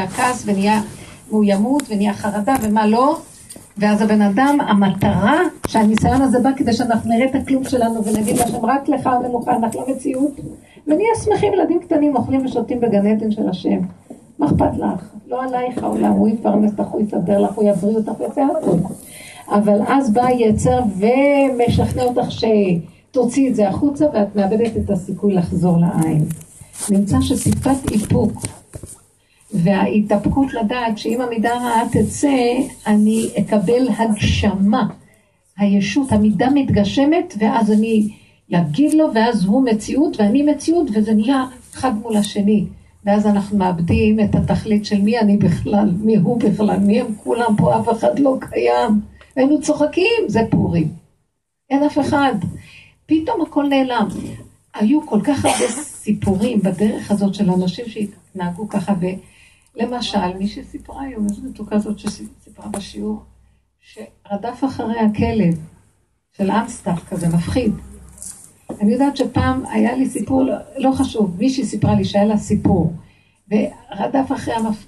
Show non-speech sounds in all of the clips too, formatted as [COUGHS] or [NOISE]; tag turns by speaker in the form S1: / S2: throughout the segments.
S1: הכעס ונהיה, והוא ימות ונהיה חרדה ומה לא, ואז הבן אדם, המטרה שהניסיון הזה בא כדי שאנחנו נראה את הכלום שלנו ונגיד לכם רק לך המנוחה, אנחנו לא ונהיה שמחים ילדים קטנים אוכלים ושותים בגן עדן של השם. מה אכפת לך? לא עלייך העולם, הוא יפרנס אותך, הוא יסדר לך, הוא יבריא אותך, הוא יעשה הכול. אבל אז בא יצר ומשכנע אותך שתוציא את זה החוצה ואת מאבדת את הסיכוי לחזור לעין. נמצא שטיפת איפוק וההתאפקות לדעת שאם המידה רעה תצא, אני אקבל הגשמה. הישות, המידה מתגשמת, ואז אני אגיד לו, ואז הוא מציאות ואני מציאות, וזה נהיה אחד מול השני. ואז אנחנו מאבדים את התכלית של מי אני בכלל, מי הוא בכלל, מי הם כולם פה, אף אחד לא קיים. היינו צוחקים, זה פורים. אין אף אחד. פתאום הכל נעלם. היו כל כך הרבה סיפורים בדרך הזאת של אנשים שהתנהגו ככה, ולמשל, מי שסיפרה היום, איזו מתוקה הזאת שסיפרה בשיעור, שרדף אחרי הכלב של אמסטאפ כזה, מפחיד. אני יודעת שפעם היה לי סיפור, לא, לא חשוב, מישהי סיפרה לי שהיה לה סיפור, ורדף אחרי המפ...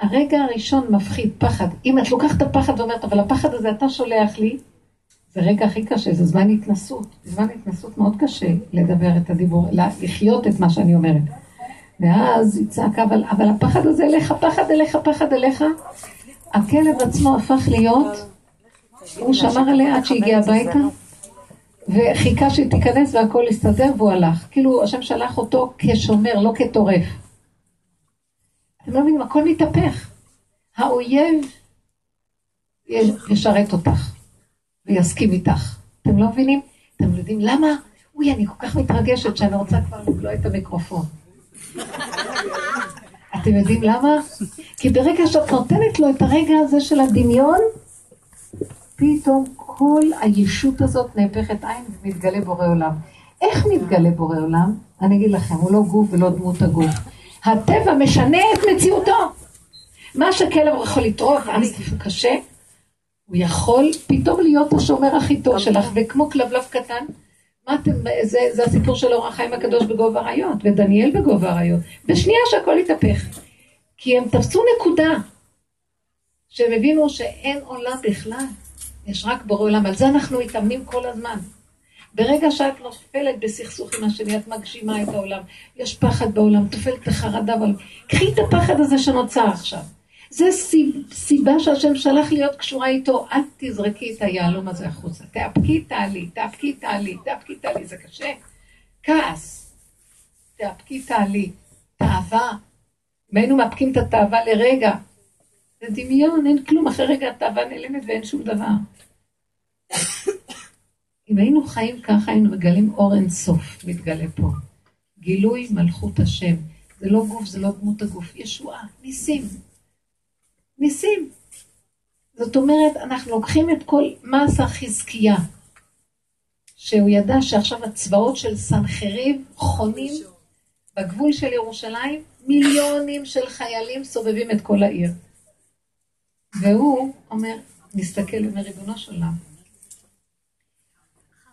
S1: הרגע הראשון מפחיד, פחד. אם את לוקחת את הפחד ואומרת, אבל הפחד הזה אתה שולח לי, זה רגע הכי קשה, זה זמן התנסות. זמן התנסות מאוד קשה לדבר את הדיבור, לחיות את מה שאני אומרת. ואז היא צעקה, אבל, אבל הפחד הזה אליך, פחד אליך, פחד אליך. הכלב עצמו הפך להיות, הוא שמר עליה עד שהגיע הביתה, וחיכה שהיא תיכנס והכל יסתדר והוא הלך. כאילו השם שלח אותו כשומר, לא כטורף. אתם לא מבינים, הכל מתהפך. האויב ישרת אותך ויסכים איתך. אתם לא מבינים? אתם יודעים למה? אוי, אני כל כך מתרגשת שאני רוצה כבר לבלוע את המיקרופון. אתם יודעים למה? כי ברגע שאת נותנת לו את הרגע הזה של הדמיון, פתאום כל הישות הזאת נהפכת עין ומתגלה בורא עולם. איך מתגלה בורא עולם? אני אגיד לכם, הוא לא גוף ולא דמות הגוף. הטבע משנה את מציאותו. מה שכלב יכול לטרוף, עם הוא קשה, הוא יכול פתאום להיות השומר הכי טוב שלך, וכמו כלבלב קטן, זה, זה הסיפור של אור החיים הקדוש בגובה האריות, ודניאל בגובה האריות. בשנייה שהכל התהפך. כי הם תפסו נקודה, שהם הבינו שאין עולם בכלל, יש רק בורא עולם. על זה אנחנו מתאמנים כל הזמן. ברגע שאת נופלת בסכסוך עם השני, את מגשימה את העולם, יש פחד בעולם, תופלת בחרדה, אבל קחי את הפחד הזה שנוצר עכשיו. זה סיבה שהשם שלח להיות קשורה איתו, אל תזרקי את היהלום הזה החוצה. תאפקי תעלי, תאפקי תעלי, תאפקי תעלי, זה קשה. כעס, תאפקי תעלי, תאווה. אם היינו מאפקים את התאווה לרגע, זה דמיון, אין כלום, אחרי רגע התאווה נעלמת ואין שום דבר. אם היינו חיים ככה, היינו מגלים אור אין סוף, מתגלה פה. גילוי מלכות השם. זה לא גוף, זה לא דמות הגוף. ישועה, ניסים. ניסים. זאת אומרת, אנחנו לוקחים את כל, מה עשה חזקיה? שהוא ידע שעכשיו הצבאות של סנחריב חונים בגבול של ירושלים, מיליונים של חיילים סובבים את כל העיר. והוא אומר, מסתכל ואומר, ריבונו של עולם,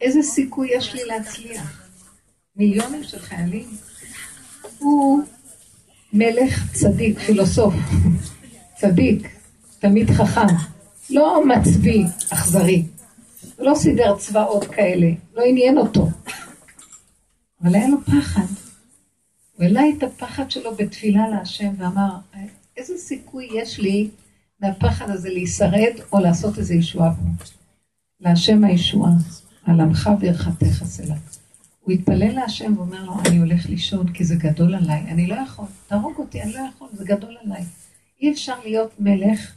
S1: איזה סיכוי יש לי להצליח? מיליונים של חיילים? הוא מלך צדיק, פילוסוף, צדיק, תמיד חכם, לא מצביא אכזרי, לא סידר צבאות כאלה, לא עניין אותו. אבל היה לו פחד. הוא העלה את הפחד שלו בתפילה להשם ואמר, איזה סיכוי יש לי מהפחד הזה להישרד או לעשות איזה ישועה פה? להשם הישועה. על עמך וירחתך סלע. הוא התפלל להשם ואומר לו, אני הולך לישון כי זה גדול עליי, אני לא יכול, תהרוג אותי, אני לא יכול, זה גדול עליי. אי אפשר להיות מלך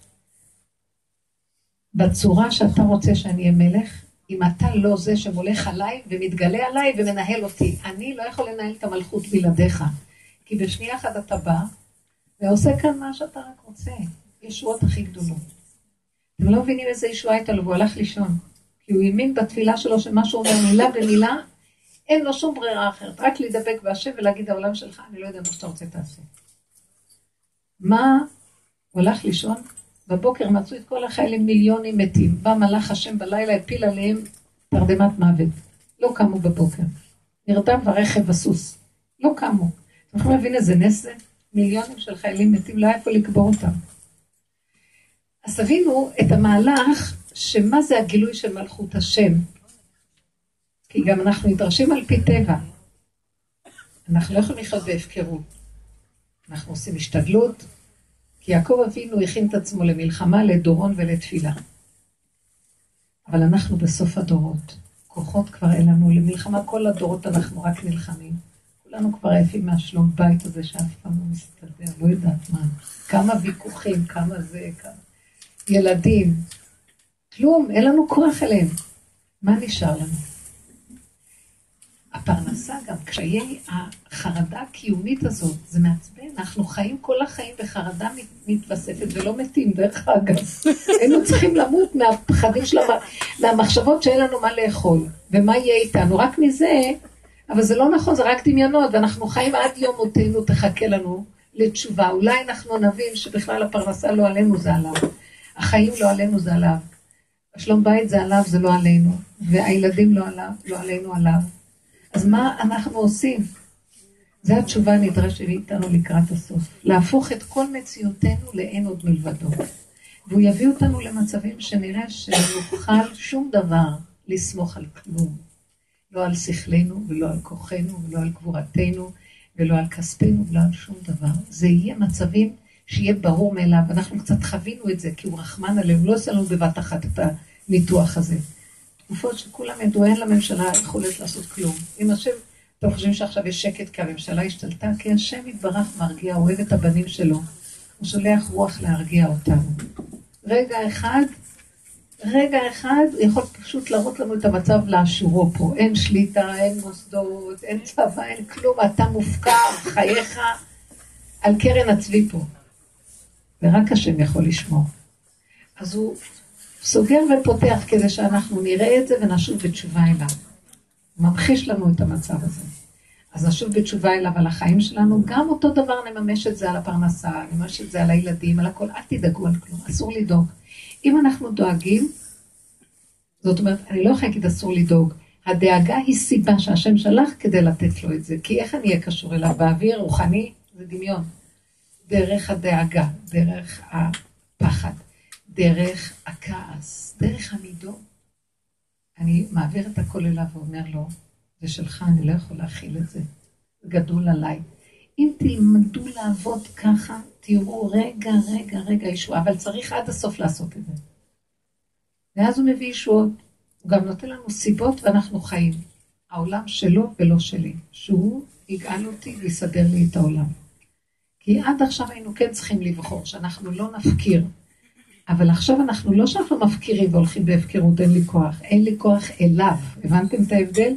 S1: בצורה שאתה רוצה שאני אהיה מלך, אם אתה לא זה שמולך עליי ומתגלה עליי ומנהל אותי. אני לא יכול לנהל את המלכות בלעדיך. כי בשנייה אחת אתה בא ועושה כאן מה שאתה רק רוצה. ישועות הכי גדולות. אתם לא מבינים איזה ישועה הייתה לו, והוא הלך לישון. כי הוא האמין בתפילה שלו שמה שהוא אומר מילה במילה, אין לו שום ברירה אחרת, רק להידבק בהשם ולהגיד העולם שלך, אני לא יודע מה שאתה רוצה תעשה. מה, הוא הלך לישון, בבוקר מצאו את כל החיילים מיליונים מתים, בא מלאך השם בלילה, הפיל עליהם תרדמת מוות, לא קמו בבוקר, נרדם ברכב הסוס, לא קמו. אתם יכולים להבין איזה נס זה? מיליונים של חיילים מתים, לא היה איפה לקבור אותם. אז תבינו את המהלך, שמה זה הגילוי של מלכות השם. כי גם אנחנו נדרשים על פי טבע. אנחנו לא יכולים לחיות בהפקרות. אנחנו עושים השתדלות, כי יעקב אבינו הכין את עצמו למלחמה, לדורון ולתפילה. אבל אנחנו בסוף הדורות. כוחות כבר אין לנו למלחמה, כל הדורות אנחנו רק נלחמים. כולנו כבר עייפים מהשלום בית הזה שאף פעם לא מסתדר, לא יודעת מה. כמה ויכוחים, כמה זה, כמה... ילדים. כלום, אין לנו כוח אליהם. מה נשאר לנו? הפרנסה גם, קשיי החרדה הקיומית הזאת, זה מעצבן, אנחנו חיים כל החיים בחרדה מתווספת ולא מתים, דרך אגב. [LAUGHS] היינו צריכים למות מהפחדים של המ... מהמחשבות שאין לנו מה לאכול, ומה יהיה איתנו, רק מזה, אבל זה לא נכון, זה רק דמיונות, ואנחנו חיים עד יום מותנו, תחכה לנו לתשובה. אולי אנחנו נבין שבכלל הפרנסה לא עלינו, זה עליו. החיים לא עלינו, זה עליו. שלום בית זה עליו, זה לא עלינו. והילדים לא עליו, לא עלינו, עליו. אז מה אנחנו עושים? זו התשובה הנדרשת מאיתנו לקראת הסוף. להפוך את כל מציאותנו לאין עוד מלבדו. והוא יביא אותנו למצבים שנראה שנוכל שום דבר לסמוך על כלום. לא על שכלנו, ולא על כוחנו, ולא על גבורתנו, ולא על כספנו, ולא על שום דבר. זה יהיה מצבים שיהיה ברור מאליו. אנחנו קצת חווינו את זה, כי הוא רחמן עלינו, לא עושה לנו בבת אחת את הניתוח הזה. תקופות שכולם ידעו, אין לממשלה יכולת לעשות כלום. אם השם, אתם חושבים שעכשיו יש שקט כי הממשלה השתלטה? כי השם יתברך מרגיע, אוהב את הבנים שלו. הוא שולח רוח להרגיע אותנו. רגע אחד, רגע אחד, יכול פשוט להראות לנו את המצב לאשורו פה. אין שליטה, אין מוסדות, אין צבא, אין כלום, אתה מופקר, חייך על קרן הצבי פה. ורק השם יכול לשמור. אז הוא סוגר ופותח כדי שאנחנו נראה את זה ונשוב בתשובה אליו. ממחיש לנו את המצב הזה. אז נשוב בתשובה אליו על החיים שלנו, גם אותו דבר נממש את זה על הפרנסה, נממש את זה על הילדים, על הכל, אל תדאגו על כלום, אסור לדאוג. אם אנחנו דואגים, זאת אומרת, אני לא יכולה להגיד אסור לדאוג, הדאגה היא סיבה שהשם שלח כדי לתת לו את זה, כי איך אני אהיה קשור אליו באוויר, רוחני, זה דמיון. דרך הדאגה, דרך הפחד. דרך הכעס, דרך המידות. אני מעביר את הכל אליו ואומר לו, זה שלך, אני לא יכול להכיל את זה. גדול עליי. אם תלמדו לעבוד ככה, תראו רגע, רגע, רגע ישועה, אבל צריך עד הסוף לעשות את זה. ואז הוא מביא ישועות. הוא גם נותן לנו סיבות ואנחנו חיים. העולם שלו ולא שלי. שהוא יגאל אותי ויסדר לי את העולם. כי עד עכשיו היינו כן צריכים לבחור, שאנחנו לא נפקיר. אבל עכשיו אנחנו לא שאנחנו מפקירים והולכים בהפקרות, אין לי כוח. אין לי כוח אליו. הבנתם את ההבדל?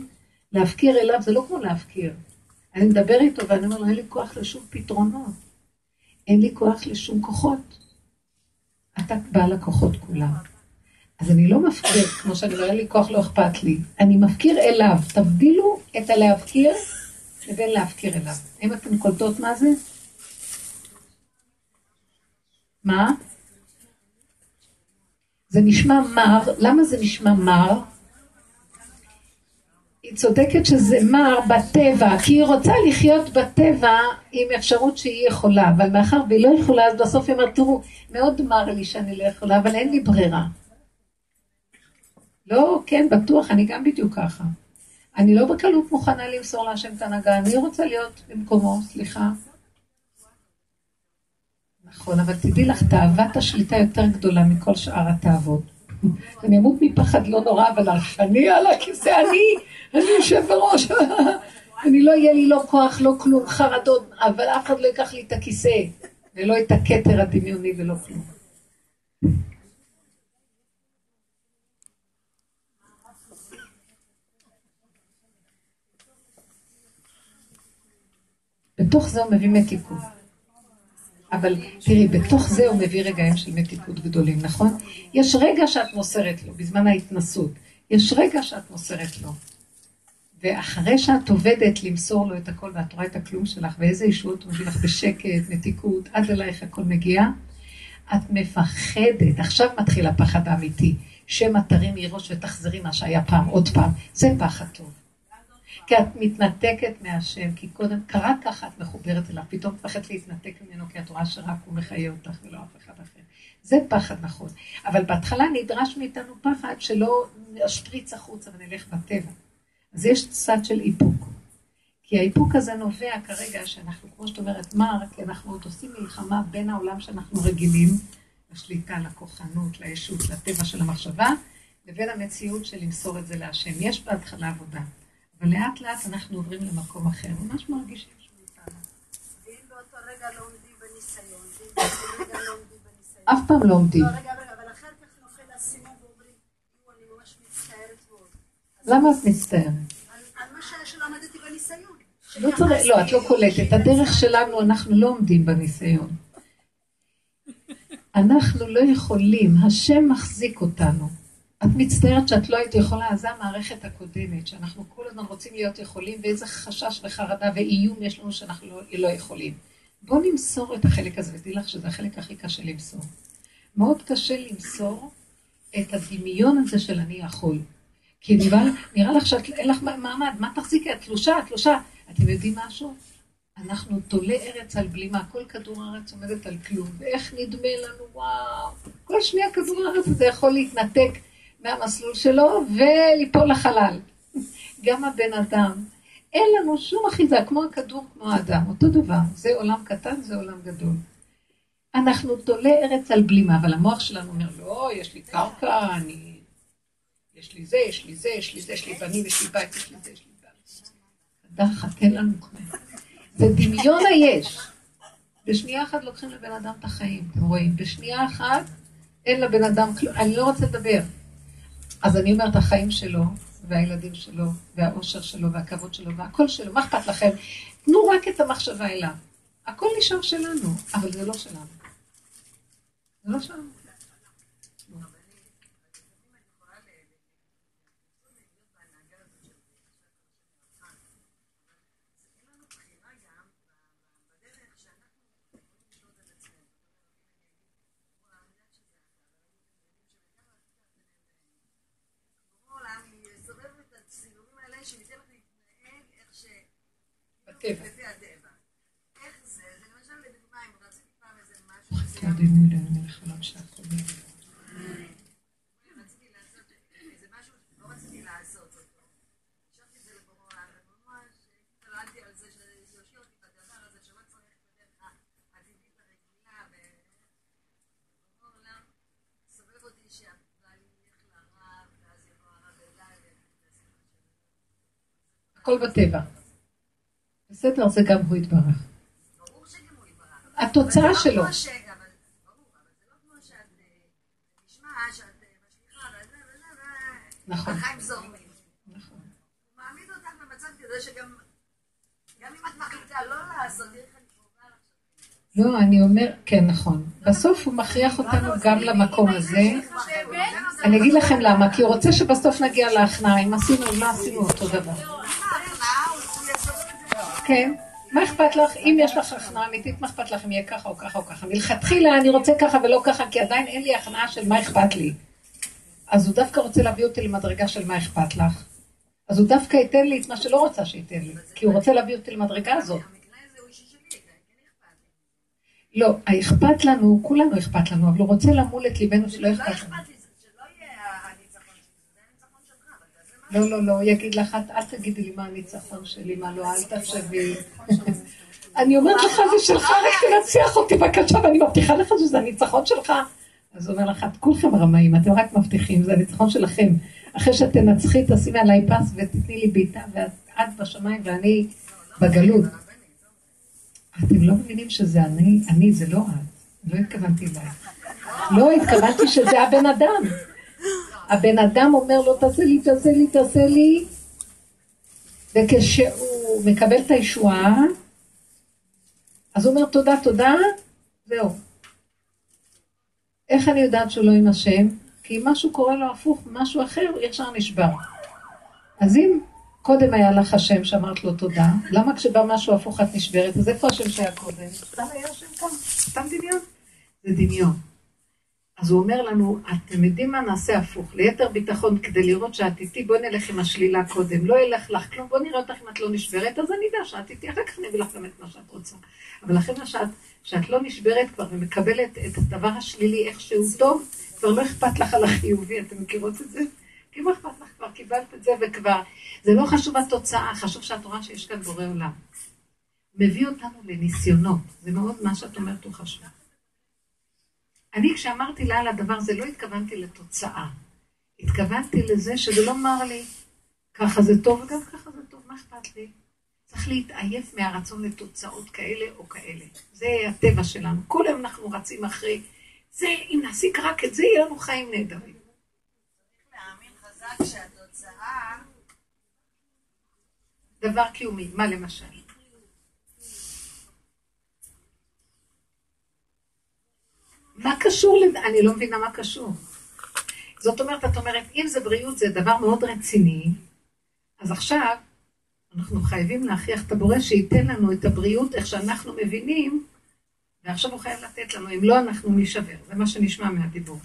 S1: להפקיר אליו זה לא כמו להפקיר. אני מדבר איתו ואני אומר לו, אין לי כוח לשום פתרונות. אין לי כוח לשום כוחות. אתה בעל הכוחות כולם. אז אני לא מפקיר, כמו שאני אומר, אין לי כוח, לא אכפת לי. אני מפקיר אליו. תבדילו את הלהפקיר לבין להפקיר אליו. האם אתן קולטות מה זה? מה? זה נשמע מר, למה זה נשמע מר? היא צודקת שזה מר בטבע, כי היא רוצה לחיות בטבע עם אפשרות שהיא יכולה, אבל מאחר והיא לא יכולה, אז בסוף היא אומרת, תראו, מאוד מר לי שאני לא יכולה, אבל אין לי ברירה. לא, כן, בטוח, אני גם בדיוק ככה. אני לא בקלות מוכנה למסור להשם את ההנהגה, אני רוצה להיות במקומו, סליחה. נכון, אבל תדעי לך, תאוות השליטה יותר גדולה מכל שאר התאוות. אני אמות מפחד לא נורא, אבל אני על הכיסא, אני, אני יושב בראש. [LAUGHS] אני לא יהיה לי לא כוח, לא כלום, חרדות, אבל אף אחד לא ייקח לי את הכיסא, ולא את הכתר הדמיוני ולא כלום. בתוך זה הוא מביא מתיקות. אבל תראי, בתוך זה הוא מביא רגעים של מתיקות גדולים, נכון? יש רגע שאת מוסרת לו, בזמן ההתנסות. יש רגע שאת מוסרת לו. ואחרי שאת עובדת למסור לו את הכל, ואת רואה את הכלום שלך, ואיזה ישועות הוא מביא לך בשקט, מתיקות, עד אלייך הכל מגיע, את מפחדת. עכשיו מתחיל הפחד האמיתי. שמא תרימי ראש ותחזרי מה שהיה פעם, עוד פעם. זה פחד טוב. כי את מתנתקת מהשם, כי קודם, קרה ככה את מחוברת אליו, פתאום מפחדת להתנתק ממנו, כי את רואה שרק הוא מחיה אותך ולא אף אחד אחר. זה פחד נכון. אבל בהתחלה נדרש מאיתנו פחד שלא נשפריץ החוצה ונלך בטבע. אז יש צד של איפוק. כי האיפוק הזה נובע כרגע שאנחנו, כמו שאת אומרת, מר, כי אנחנו עוד עושים מלחמה בין העולם שאנחנו רגילים, לשליטה, לכוחנות, לישות, לטבע של המחשבה, לבין המציאות של למסור את זה להשם. יש בהתחלה עבודה, אבל לאט אנחנו עוברים למקום אחר, ממש מרגישים שהוא איתנו. ואם באותו רגע לא עומדים בניסיון, ואם באותו רגע לא עומדים בניסיון... אף פעם לא עומדים. רגע, רגע, אבל אחר כך נופל האסימון ואומרים, אני ממש מצטערת מאוד. למה את מצטערת? לא צריך, לא, את לא קולטת. הדרך שלנו, אנחנו לא עומדים בניסיון. אנחנו לא יכולים, השם מחזיק אותנו. את מצטערת שאת לא היית יכולה, אז זו המערכת הקודמת, שאנחנו כל הזמן רוצים להיות יכולים, ואיזה חשש וחרדה ואיום יש לנו שאנחנו לא, לא יכולים. בואו נמסור את החלק הזה, ותדעי לך שזה החלק הכי קשה למסור. מאוד קשה למסור את הדמיון הזה של אני יכול. כי נראה, נראה לך שאין לך מעמד, מה תחזיקי? את תלושה, תלושה. אתם יודעים משהו? אנחנו תולה ארץ על בלימה, כל כדור הארץ עומדת על כלום, ואיך נדמה לנו, וואו, כל שנייה כדור הארץ הזה יכול להתנתק מהמסלול שלו וליפול לחלל. [LAUGHS] גם הבן אדם. אין לנו שום אחיזה, כמו הכדור, כמו האדם, אותו דבר. זה עולם קטן, זה עולם גדול. אנחנו תולה ארץ על בלימה, אבל המוח שלנו אומר, לא, יש לי קרקע, אני... יש לי זה, יש לי זה, יש לי זה, יש לי בנים, יש לי בית, יש לי זה, יש לי דחת, תן לנו כלום. זה דמיון היש. בשנייה אחת לוקחים לבן אדם את החיים, אתם רואים? בשנייה אחת אין לבן אדם כלום, אני לא רוצה לדבר. אז אני אומרת, החיים שלו, והילדים שלו, והאושר שלו, והכבוד שלו, והכל שלו, מה אכפת לכם? תנו רק את המחשבה אליו. הכל נשאר שלנו, אבל זה לא שלנו. זה לא שלנו. הטבע. איך זה? זה למשל לדוגמה, אם רציתי פעם איזה משהו... תרדימו לי, אני חלום שאת רציתי לעשות איזה משהו, לא רציתי לעשות אותו. השארתי את זה לבורא עולם, וממש התפללתי על זה שיושיע אותי בדבר הזה, שלא צריך בדרך הטבעית הרגילה, ובורא עולם סובב אותי שהבעלי ילך אליי, הכל בטבע. בסדר, זה גם הוא יתברך. התוצאה שלו. נכון. החיים זורמים. נכון. הוא מעמיד אותך במצב כזה שגם, גם אם את מחליטה לא לעשות, לא, אני אומר, כן, נכון. בסוף הוא מכריח אותנו גם למקום הזה. אני אגיד לכם למה, כי הוא רוצה שבסוף נגיע להכנעה. אם עשינו, לא עשינו אותו דבר. כן, מה אכפת לך? אם יש לך הכנעה אמיתית, מה אכפת לך אם יהיה ככה או ככה או ככה? מלכתחילה אני רוצה ככה ולא ככה, כי עדיין אין לי הכנעה של מה אכפת לי. אז הוא דווקא רוצה להביא אותי למדרגה של מה אכפת לך. אז הוא דווקא ייתן לי את מה שלא רוצה שייתן לי, כי הוא רוצה להביא אותי למדרגה הזאת. לא, האכפת לנו, כולנו אכפת לנו, אבל הוא רוצה למול את ליבנו שלא אכפת לנו. לא, לא, לא, יגיד לך, אל תגידי לי מה הניצחון שלי, מה לא, אל תחשבי. [LAUGHS] אני אומרת לך, זה שלך, רק תנצח אותי בבקשה, ואני מבטיחה לך שזה הניצחון שלך. אז הוא אומר לך, כולכם רמאים, אתם רק מבטיחים, זה הניצחון שלכם. אחרי שתנצחי, תשימי עליי פס ותתני לי בעיטה, ואת בשמיים ואני בגלות. אתם לא מבינים שזה אני, אני זה לא את. לא התכוונתי אליי. לא התכוונתי שזה הבן אדם. הבן אדם אומר לו, תעשה לי, תעשה לי, תעשה לי, וכשהוא מקבל את הישועה, אז הוא אומר תודה, תודה, זהו. איך אני יודעת שהוא לא עם השם? כי אם משהו קורה לו הפוך, משהו אחר, ישר נשבר. אז אם קודם היה לך השם שאמרת לו תודה, למה כשבא משהו הפוך את נשברת? אז איפה השם שהיה קודם? סתם היה השם כאן? סתם דמיון? זה דמיון. אז הוא אומר לנו, אתם יודעים מה נעשה הפוך, ליתר ביטחון כדי לראות שאת איתי, בואי נלך עם השלילה קודם, לא ילך לך כלום, בואי נראה אותך אם את לא נשברת, אז אני אדע שאת איתי, אחר כך אני אביא לך גם את מה שאת רוצה. אבל אחרי מה שאת, שאת לא נשברת כבר ומקבלת את הדבר השלילי איכשהו טוב, כבר לא אכפת לך על החיובי, אתם מכירות את זה? כי מה אכפת לך כבר, קיבלת את זה וכבר. זה לא חשוב התוצאה, חשוב שאת רואה שיש כאן בורא עולם. מביא אותנו לניסיונות, זה מאוד מה שאת אומרת הוא חשוב. אני כשאמרתי לה על הדבר הזה לא התכוונתי לתוצאה. התכוונתי לזה שזה לא אמר לי, ככה זה טוב וגם ככה זה טוב, מה אכפת לי? צריך להתעייף מהרצון לתוצאות כאלה או כאלה. זה הטבע שלנו. כל היום אנחנו רצים אחרי זה, אם נעסיק רק את זה, יהיה לנו חיים נהדרים. דבר קיומי, מה למשל? מה קשור לזה? אני לא מבינה מה קשור. זאת אומרת, את אומרת, אם זה בריאות זה דבר מאוד רציני, אז עכשיו אנחנו חייבים להכריח את הבורא שייתן לנו את הבריאות איך שאנחנו מבינים, ועכשיו הוא חייב לתת לנו, אם לא אנחנו נשבר, זה מה שנשמע מהדיבור.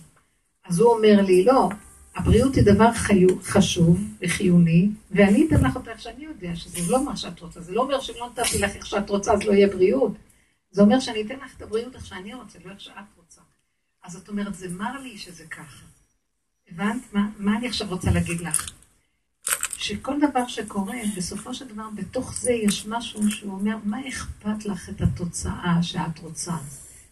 S1: אז הוא אומר לי, לא, הבריאות היא דבר חיו, חשוב וחיוני, ואני אתן לך אותה איך שאני יודע, שזה לא מה שאת רוצה, זה לא אומר שאם לא נתתי לך איך שאת רוצה אז לא יהיה בריאות, זה אומר שאני אתן לך את הבריאות איך שאני רוצה, לא איך שאת רוצה. אז את אומרת, זה מר לי שזה ככה. הבנת? מה, מה אני עכשיו רוצה להגיד לך? שכל דבר שקורה, בסופו של דבר, בתוך זה יש משהו שהוא אומר, מה אכפת לך את התוצאה שאת רוצה?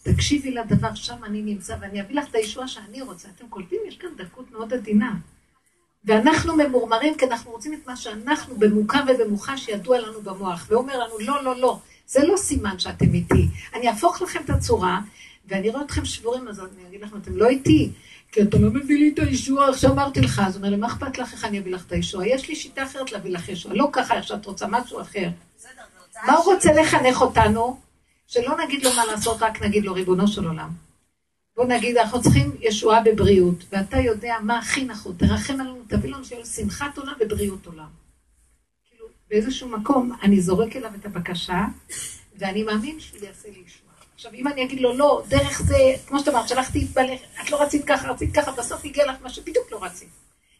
S1: תקשיבי לדבר, שם אני נמצא, ואני אביא לך את הישועה שאני רוצה. אתם קולטים? יש כאן דקות מאוד עדינה. ואנחנו ממורמרים כי אנחנו רוצים את מה שאנחנו במוכר ובמוחש ידוע לנו במוח, ואומר לנו, לא, לא, לא, זה לא סימן שאתם איתי. אני אהפוך לכם את הצורה, ואני רואה אתכם שבורים, אז אני אגיד לכם, אתם לא איתי. כי אתה לא מביא לי את הישועה, איך שאמרתי לך. אז הוא אומר לי, מה אכפת לך איך אני אביא לך את הישועה? יש לי שיטה אחרת להביא לך ישועה, לא ככה איך שאת רוצה, משהו אחר. מה הוא רוצה לחנך אותנו? שלא נגיד לו מה לעשות, רק נגיד לו, ריבונו של עולם. בוא נגיד, אנחנו צריכים ישועה בבריאות, ואתה יודע מה הכי נכון, תרחם עלינו, תביא לנו שיהיה שמחת עולם ובריאות עולם. כאילו, באיזשהו מקום אני זורק אליו את הבקשה, ואני מאמין שהוא יעשה לי ישועה. עכשיו, אם אני אגיד לו, לא, דרך זה, כמו שאת אמרת, שלחתי להתבלך, את לא רצית ככה, רצית ככה, בסוף הגיע לך מה שבדיוק לא רצית.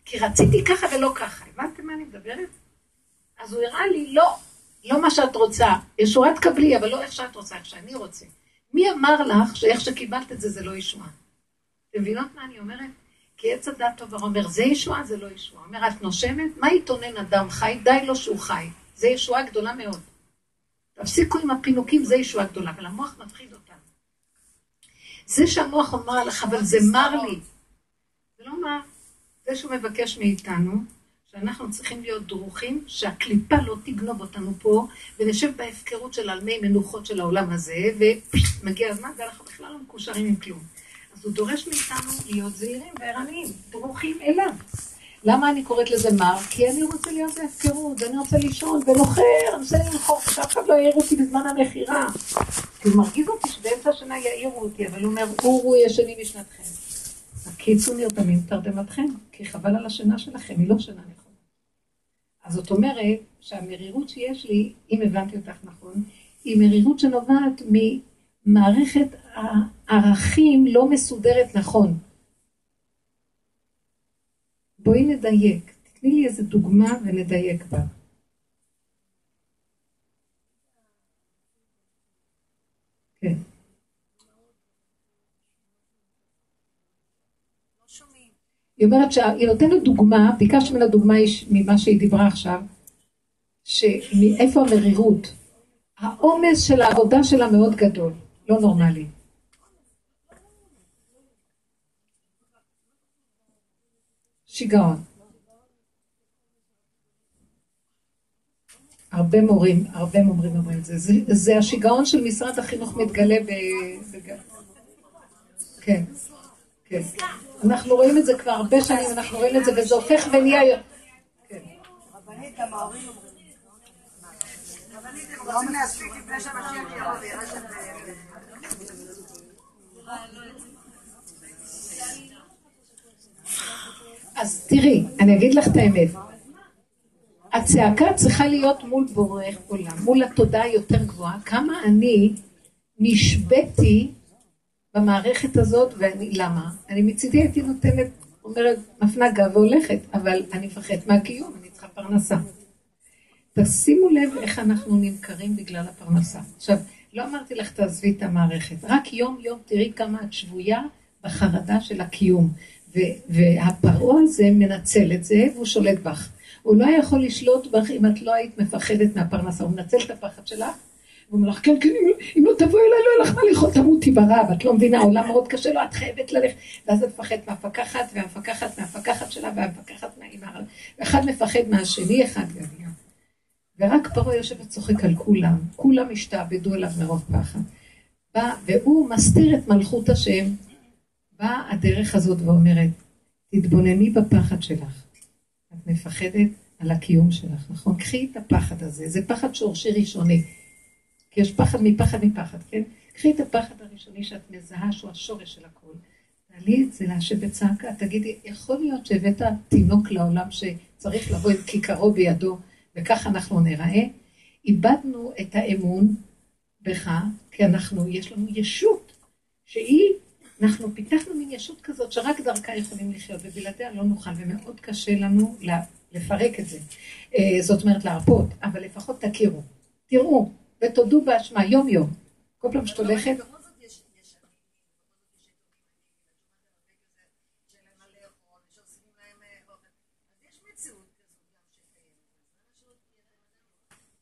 S1: כי רציתי ככה ולא ככה. הבנתם מה אני מדברת? אז הוא הראה לי, לא, לא מה שאת רוצה. ישועה תקבלי, אבל לא איך שאת רוצה, איך שאני רוצה. מי אמר לך שאיך שקיבלת את זה, זה לא ישועה? אתם מבינות מה אני אומרת? כי עץ הדת טוב אומר, זה ישועה, זה לא ישועה. אומר, את נושמת? מה יתונן אדם חי? די לו שהוא חי. זה ישועה גדולה מאוד. תפסיקו עם הפינוקים, זה ישועה גדולה, אבל המוח מפחיד אותנו. זה שהמוח אומר לך, אבל זה מר לי. זה לא מר. זה שהוא מבקש מאיתנו, שאנחנו צריכים להיות דרוכים, שהקליפה לא תגנוב אותנו פה, ונשב בהפקרות של עלמי מנוחות של העולם הזה, ומגיע הזמן ואנחנו בכלל לא מקושרים עם כלום. אז הוא דורש מאיתנו להיות זהירים וערניים, דרוכים אליו. למה אני קוראת לזה מר? כי אני רוצה להיות בהפקרות, ואני רוצה לישון, ונוחר, אני רוצה לנחור, שאף אחד לא יעיר אותי בזמן המכירה. כי הוא מרגיז אותי שבאמצע השנה יעירו אותי, אבל הוא אומר, אורו ישנים משנתכם. הקיצו נרתמים תרדמתכם, כי חבל על השינה שלכם, היא לא שינה נכונה. אז זאת אומרת שהמרירות שיש לי, אם הבנתי אותך נכון, היא מרירות שנובעת ממערכת הערכים לא מסודרת נכון. בואי נדייק. תתני לי איזה דוגמה ונדייק בה. כן. היא אומרת שהיא נותנת דוגמה, ביקשת ממנה דוגמה ממה שהיא דיברה עכשיו, שמאיפה המרירות. העומס של העבודה שלה מאוד גדול, לא נורמלי. שיגעון. הרבה מורים, הרבה מורים אומרים את זה. זה. זה השיגעון של משרד החינוך מתגלה ב... כן, כן. אנחנו רואים את זה כבר הרבה שנים, אנחנו רואים את זה, וזה הופך ונהיה... כן. אז תראי, אני אגיד לך את האמת. הצעקה צריכה להיות מול בורא עולם, מול התודעה היותר גבוהה, כמה אני נשבתי במערכת הזאת, ואני, למה? אני מצידי הייתי נותנת, אומרת, מפנה גב והולכת, אבל אני מפחד מהקיום, אני צריכה פרנסה. תשימו לב איך אנחנו נמכרים בגלל הפרנסה. עכשיו, לא אמרתי לך תעזבי את המערכת, רק יום יום תראי כמה את שבויה בחרדה של הקיום. והפרעה הזה מנצל את זה והוא שולט בך. הוא לא יכול לשלוט בך אם את לא היית מפחדת מהפרנסה, הוא מנצל את הפחד שלך. הוא אומר לך, כן, כן, אם, אם לא תבואי אליי, לא יהיה לך מה לאכול, תמותי ברעב, את לא מבינה, העולם מאוד קשה לו, את חייבת ללכת. ואז את מפחדת מהמפקחת, והמפקחת מהמפקחת שלה, והמפקחת מהאימא. ואחד מפחד מהשני, אחד גביע. ורק פרעה יושב וצוחק על כולם, כולם השתעבדו אליו מרוב פחד. בא, והוא מסתיר את מלכות השם. באה הדרך הזאת ואומרת, תתבונני בפחד שלך. את מפחדת על הקיום שלך, נכון? קחי את הפחד הזה, זה פחד שורשי ראשוני. כי יש פחד מפחד מפחד, כן? קחי את הפחד הראשוני שאת מזהה שהוא השורש של הכול. תעלי את זה להשם בצעקה, תגידי, יכול להיות שהבאת תינוק לעולם שצריך לבוא עם כיכרו בידו, וכך אנחנו נראה? איבדנו את האמון בך, כי אנחנו, יש לנו ישות, שהיא, אנחנו פיתחנו מין ישות כזאת שרק דרכה יכולים לחיות, ובלעדיה לא נוכל, ומאוד קשה לנו לפרק את זה. אה, זאת אומרת להרפות, אבל לפחות תכירו. תראו, ותודו באשמה יום-יום. כל פעם שאת הולכת...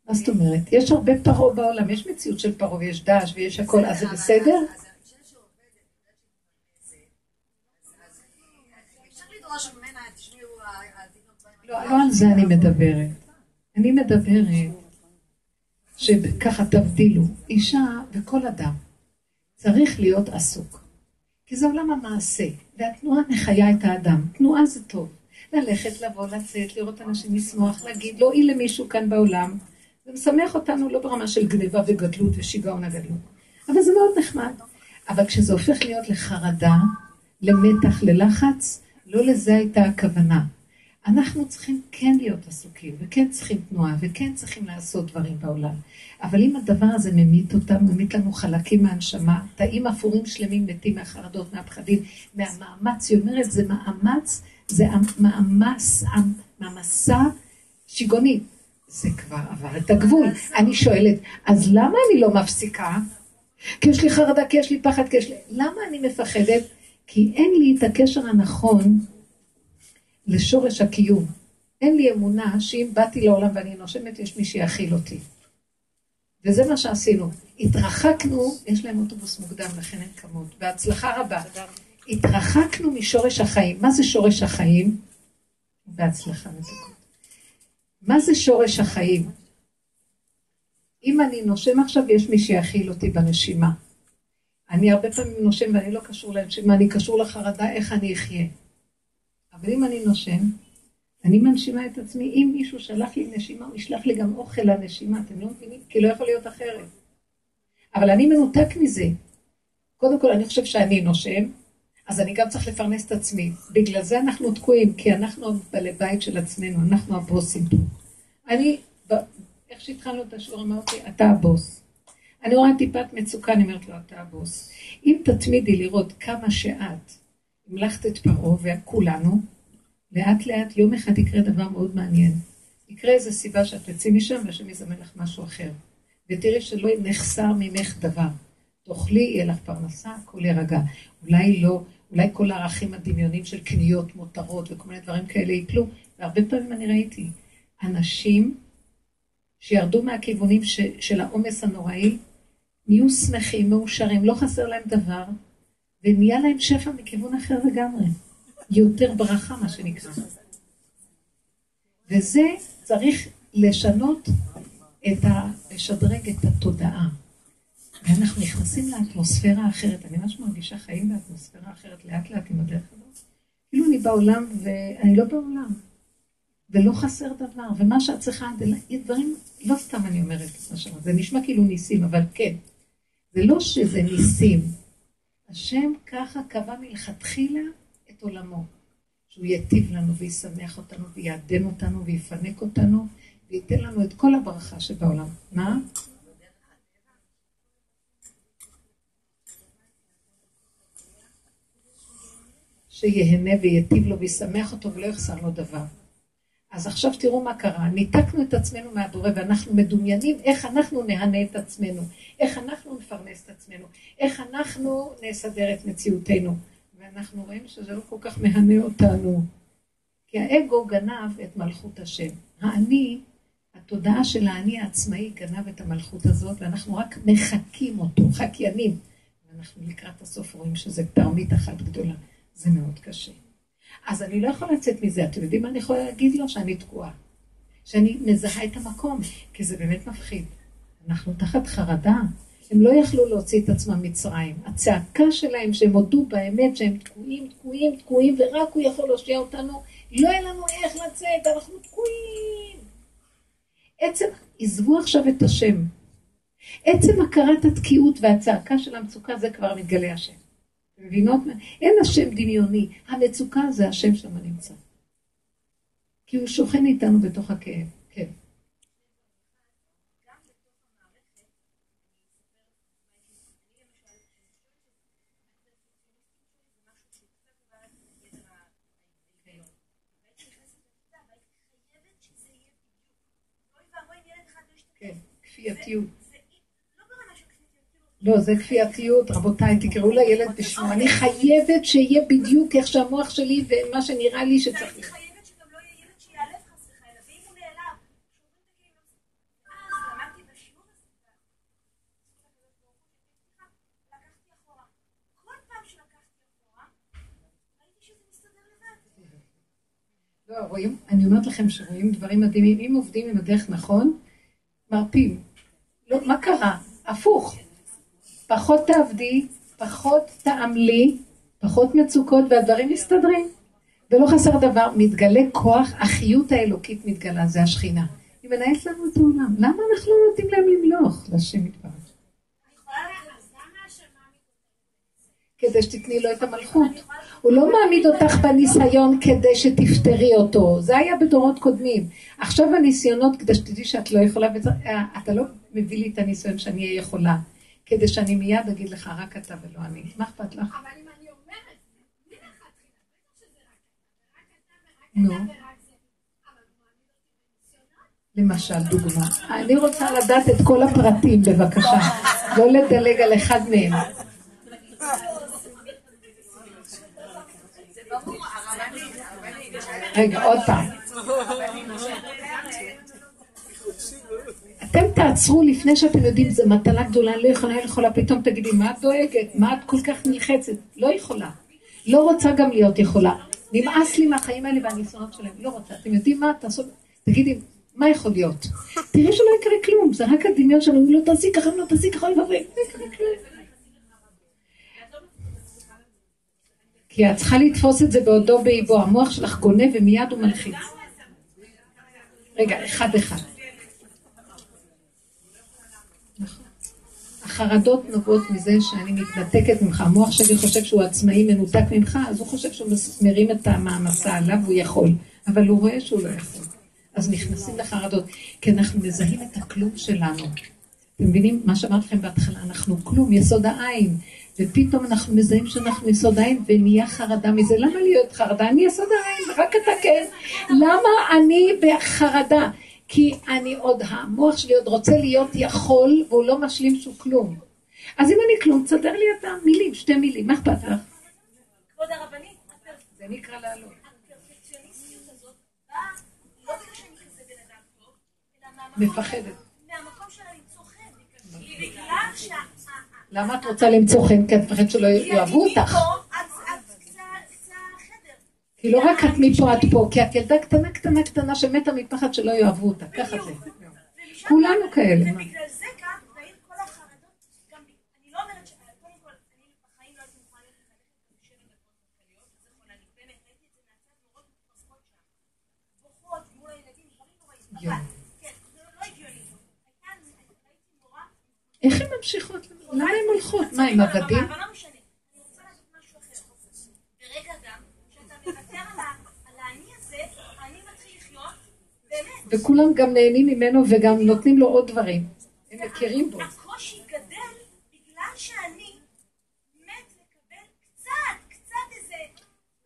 S1: מה זאת אומרת? יש הרבה פרעה בעולם, יש מציאות של פרעה ויש דש ויש הכל, אז זה בסדר? לא, לא על זה אני מדברת. אני מדברת שככה תבדילו, אישה וכל אדם צריך להיות עסוק. כי זה עולם המעשה, והתנועה מחיה את האדם. תנועה זה טוב. ללכת, לבוא, לצאת, לראות אנשים לשמוח, להגיד, להועיל למישהו כאן בעולם. זה משמח אותנו לא ברמה של גניבה וגדלות ושיגעון הגדלות. אבל זה מאוד נחמד. אבל כשזה הופך להיות לחרדה, למתח, ללחץ, לא לזה הייתה הכוונה. אנחנו צריכים כן להיות עסוקים, וכן צריכים תנועה, וכן צריכים לעשות דברים בעולם. אבל אם הדבר הזה ממית אותנו, ממית לנו חלקים מהנשמה, תאים אפורים שלמים מתים מהחרדות, מהפחדים, מהמאמץ, היא אומרת, זה מאמץ, זה מאמץ, מעמסה שיגעונית. זה כבר עבר את הגבול. אני שואלת, אז למה אני לא מפסיקה? כי יש לי חרדה, כי יש לי פחד, כי יש לי... למה אני מפחדת? כי אין לי את הקשר הנכון לשורש הקיום. אין לי אמונה שאם באתי לעולם ואני נושמת, יש מי שיאכיל אותי. וזה מה שעשינו. התרחקנו, יש להם אוטובוס מוקדם, לכן הן קמות, בהצלחה רבה. התרחקנו משורש החיים. מה זה שורש החיים? בהצלחה מתוקות. מה זה שורש החיים? אם אני נושם עכשיו, יש מי שיאכיל אותי בנשימה. אני הרבה פעמים נושם ואני לא קשור לנשימה, אני קשור לחרדה, איך אני אחיה. אבל אם אני נושם, אני מנשימה את עצמי, אם מישהו שלח לי נשימה, הוא ישלח לי גם אוכל לנשימה, אתם לא מבינים? כי לא יכול להיות אחרת. אבל אני מנותק מזה. קודם כל, אני חושב שאני נושם, אז אני גם צריך לפרנס את עצמי. בגלל זה אנחנו תקועים, כי אנחנו בעלי בית של עצמנו, אנחנו הבוסים. אני, איך שהתחלנו את השיעור, אמרתי, אתה הבוס. אני רואה טיפת מצוקה, אני אומרת לו, אתה הבוס. אם תתמידי לראות כמה שאת את פרעה וכולנו, לאט לאט יום אחד יקרה דבר מאוד מעניין. יקרה איזו סיבה שאת תצאי משם והשם יזמן לך משהו אחר. ותראי שלא נחסר ממך דבר. תאכלי, יהיה לך פרנסה, הכל יירגע. אולי לא, אולי כל הערכים הדמיונים של קניות, מותרות וכל מיני דברים כאלה ייפלו. והרבה פעמים אני ראיתי אנשים שירדו מהכיוונים ש, של העומס הנוראי, נהיו שמחים, מאושרים, לא חסר להם דבר, ונהיה להם שפע מכיוון אחר לגמרי. יותר ברכה, מה שנקרא. וזה צריך לשנות את ה... לשדרג את התודעה. ואנחנו נכנסים לאטמוספירה אחרת. אני ממש מרגישה חיים באטמוספירה אחרת, לאט לאט עם הדרך הזאת. כאילו אני בעולם ואני לא בעולם. ולא חסר דבר, ומה שאת צריכה, דברים, לא סתם אני אומרת את מה שאמרת, זה נשמע כאילו ניסים, אבל כן. זה לא שזה ניסים. השם ככה קבע מלכתחילה את עולמו, שהוא יטיב לנו וישמח אותנו ויעדן אותנו ויפנק אותנו וייתן לנו את כל הברכה שבעולם. מה? שיהנה ויטיב לו וישמח אותו ולא יחסר לו דבר. אז עכשיו תראו מה קרה, ניתקנו את עצמנו מהבורא ואנחנו מדומיינים איך אנחנו נהנה את עצמנו, איך אנחנו נפרנס את עצמנו, איך אנחנו נסדר את מציאותנו. ואנחנו רואים שזה לא כל כך מהנה אותנו. כי האגו גנב את מלכות השם. האני, התודעה של האני העצמאי גנב את המלכות הזאת, ואנחנו רק מחקים אותו, חקיינים. ואנחנו לקראת הסוף רואים שזה תרמית אחת גדולה. זה מאוד קשה. אז אני לא יכולה לצאת מזה. אתם יודעים מה אני יכולה להגיד לו? שאני תקועה. שאני מזהה את המקום, כי זה באמת מפחיד. אנחנו תחת חרדה. הם לא יכלו להוציא את עצמם מצרים. הצעקה שלהם שהם הודו באמת שהם תקועים, תקועים, תקועים, ורק הוא יכול להושיע אותנו, לא יהיה לנו איך לצאת, אנחנו תקועים. עצם, עזבו עכשיו את השם. עצם הכרת התקיעות והצעקה של המצוקה זה כבר מתגלה השם. מבינות? אין השם דמיוני, המצוקה זה השם שם נמצא. כי הוא שוכן איתנו בתוך הכאב, כן. כן, כפייתיות. לא, זה כפייתיות, רבותיי, תקראו לילד בשמו. אני חייבת שיהיה בדיוק איך שהמוח שלי ומה שנראה לי שצריך. אני חייבת שגם לא יהיה ילד שיעלב חס וחלילה, ואם הוא נעלב, לא, רואים, אני אומרת לכם שרואים דברים מדהימים, אם עובדים עם הדרך נכון, מרפים. לא, מה קרה? הפוך. פחות תעבדי, פחות תעמלי, פחות מצוקות, והדברים מסתדרים. ולא חסר דבר, מתגלה כוח, החיות האלוקית מתגלה, זה השכינה. היא מנהלת לנו את העולם. למה אנחנו לא נותנים להם למלוך, לשם יתברך? כדי שתתני לו את המלכות. הוא לא מעמיד אותך בניסיון כדי שתפתרי אותו. זה היה בדורות קודמים. עכשיו הניסיונות, כדי שתדעי שאת לא יכולה, אתה לא מביא לי את הניסיון שאני אהיה יכולה. כדי שאני מיד אגיד לך, רק אתה ולא אני. מה אכפת לך? אבל אם אני אומרת, נו. למשל, דוגמה. אני רוצה לדעת את כל הפרטים, בבקשה. לא לדלג על אחד מהם. רגע, עוד פעם. אתם תעצרו לפני שאתם יודעים, זו מטלה גדולה, לא יכולה, אני יכולה, פתאום תגידי, מה את דואגת? מה את כל כך נלחצת? לא יכולה. לא רוצה גם להיות יכולה. נמאס לי מהחיים האלה והניסיונות שלהם, לא רוצה. אתם יודעים מה? תעשו, תגידי, מה יכול להיות? תראי שלא יקרה כלום, זה רק הדמיון שלנו, לא תעשי ככה, לא תעשי ככה, לא יקרה כלום. כי את צריכה לתפוס את זה בעודו באיבו, המוח שלך גונב ומיד הוא מלחיץ. רגע, אחד אחד. החרדות נובעות מזה שאני מתנתקת ממך, המוח שלי חושב שהוא עצמאי מנותק ממך, אז הוא חושב שהוא מרים את המעמסה עליו, הוא יכול, אבל הוא רואה שהוא לא יכול. אז נכנסים לחרדות, כי אנחנו מזהים את הכלום שלנו. אתם מבינים מה שאמרתי לכם בהתחלה? אנחנו כלום, יסוד העין. ופתאום אנחנו מזהים שאנחנו יסוד העין ונהיה חרדה מזה. למה להיות חרדה? אני יסוד העין, רק אתה כן. למה אני בחרדה? כי אני עוד, המוח שלי עוד רוצה להיות יכול, והוא לא משלים שהוא כלום. אז אם אני כלום, תסדר לי את המילים, שתי מילים, מה אכפת לך? כבוד הרבנית, זה נקרא לעלות. מפחדת. למה את רוצה למצוא חן? כי את מפחדת שלא יאהבו אותך. כי לא רק את מפה, את פה, כי את ילדה קטנה קטנה קטנה שמתה מפחד שלא יאהבו אותה, ככה זה. כולנו כאלה. ובגלל זה גם, בעיר כל החרדות, גם, אני לא אומרת ש... קודם כל, אני בחיים לא הייתי מוכנה ללכת לחכת בשבע דקות כלכליות, זה אני באמת ראיתי את זה מהצד, נורות מתפרסמות שם. בוכות מול הילדים, דברים נוראים. אבל, כן, זה לא הגיוני. איך הן ממשיכות? למה הן הולכות? מה, עם עבדים? וכולם גם נהנים ממנו וגם נותנים לו עוד דברים. הם מכירים בו. הקושי גדל בגלל שאני מת לקבל קצת, קצת איזה...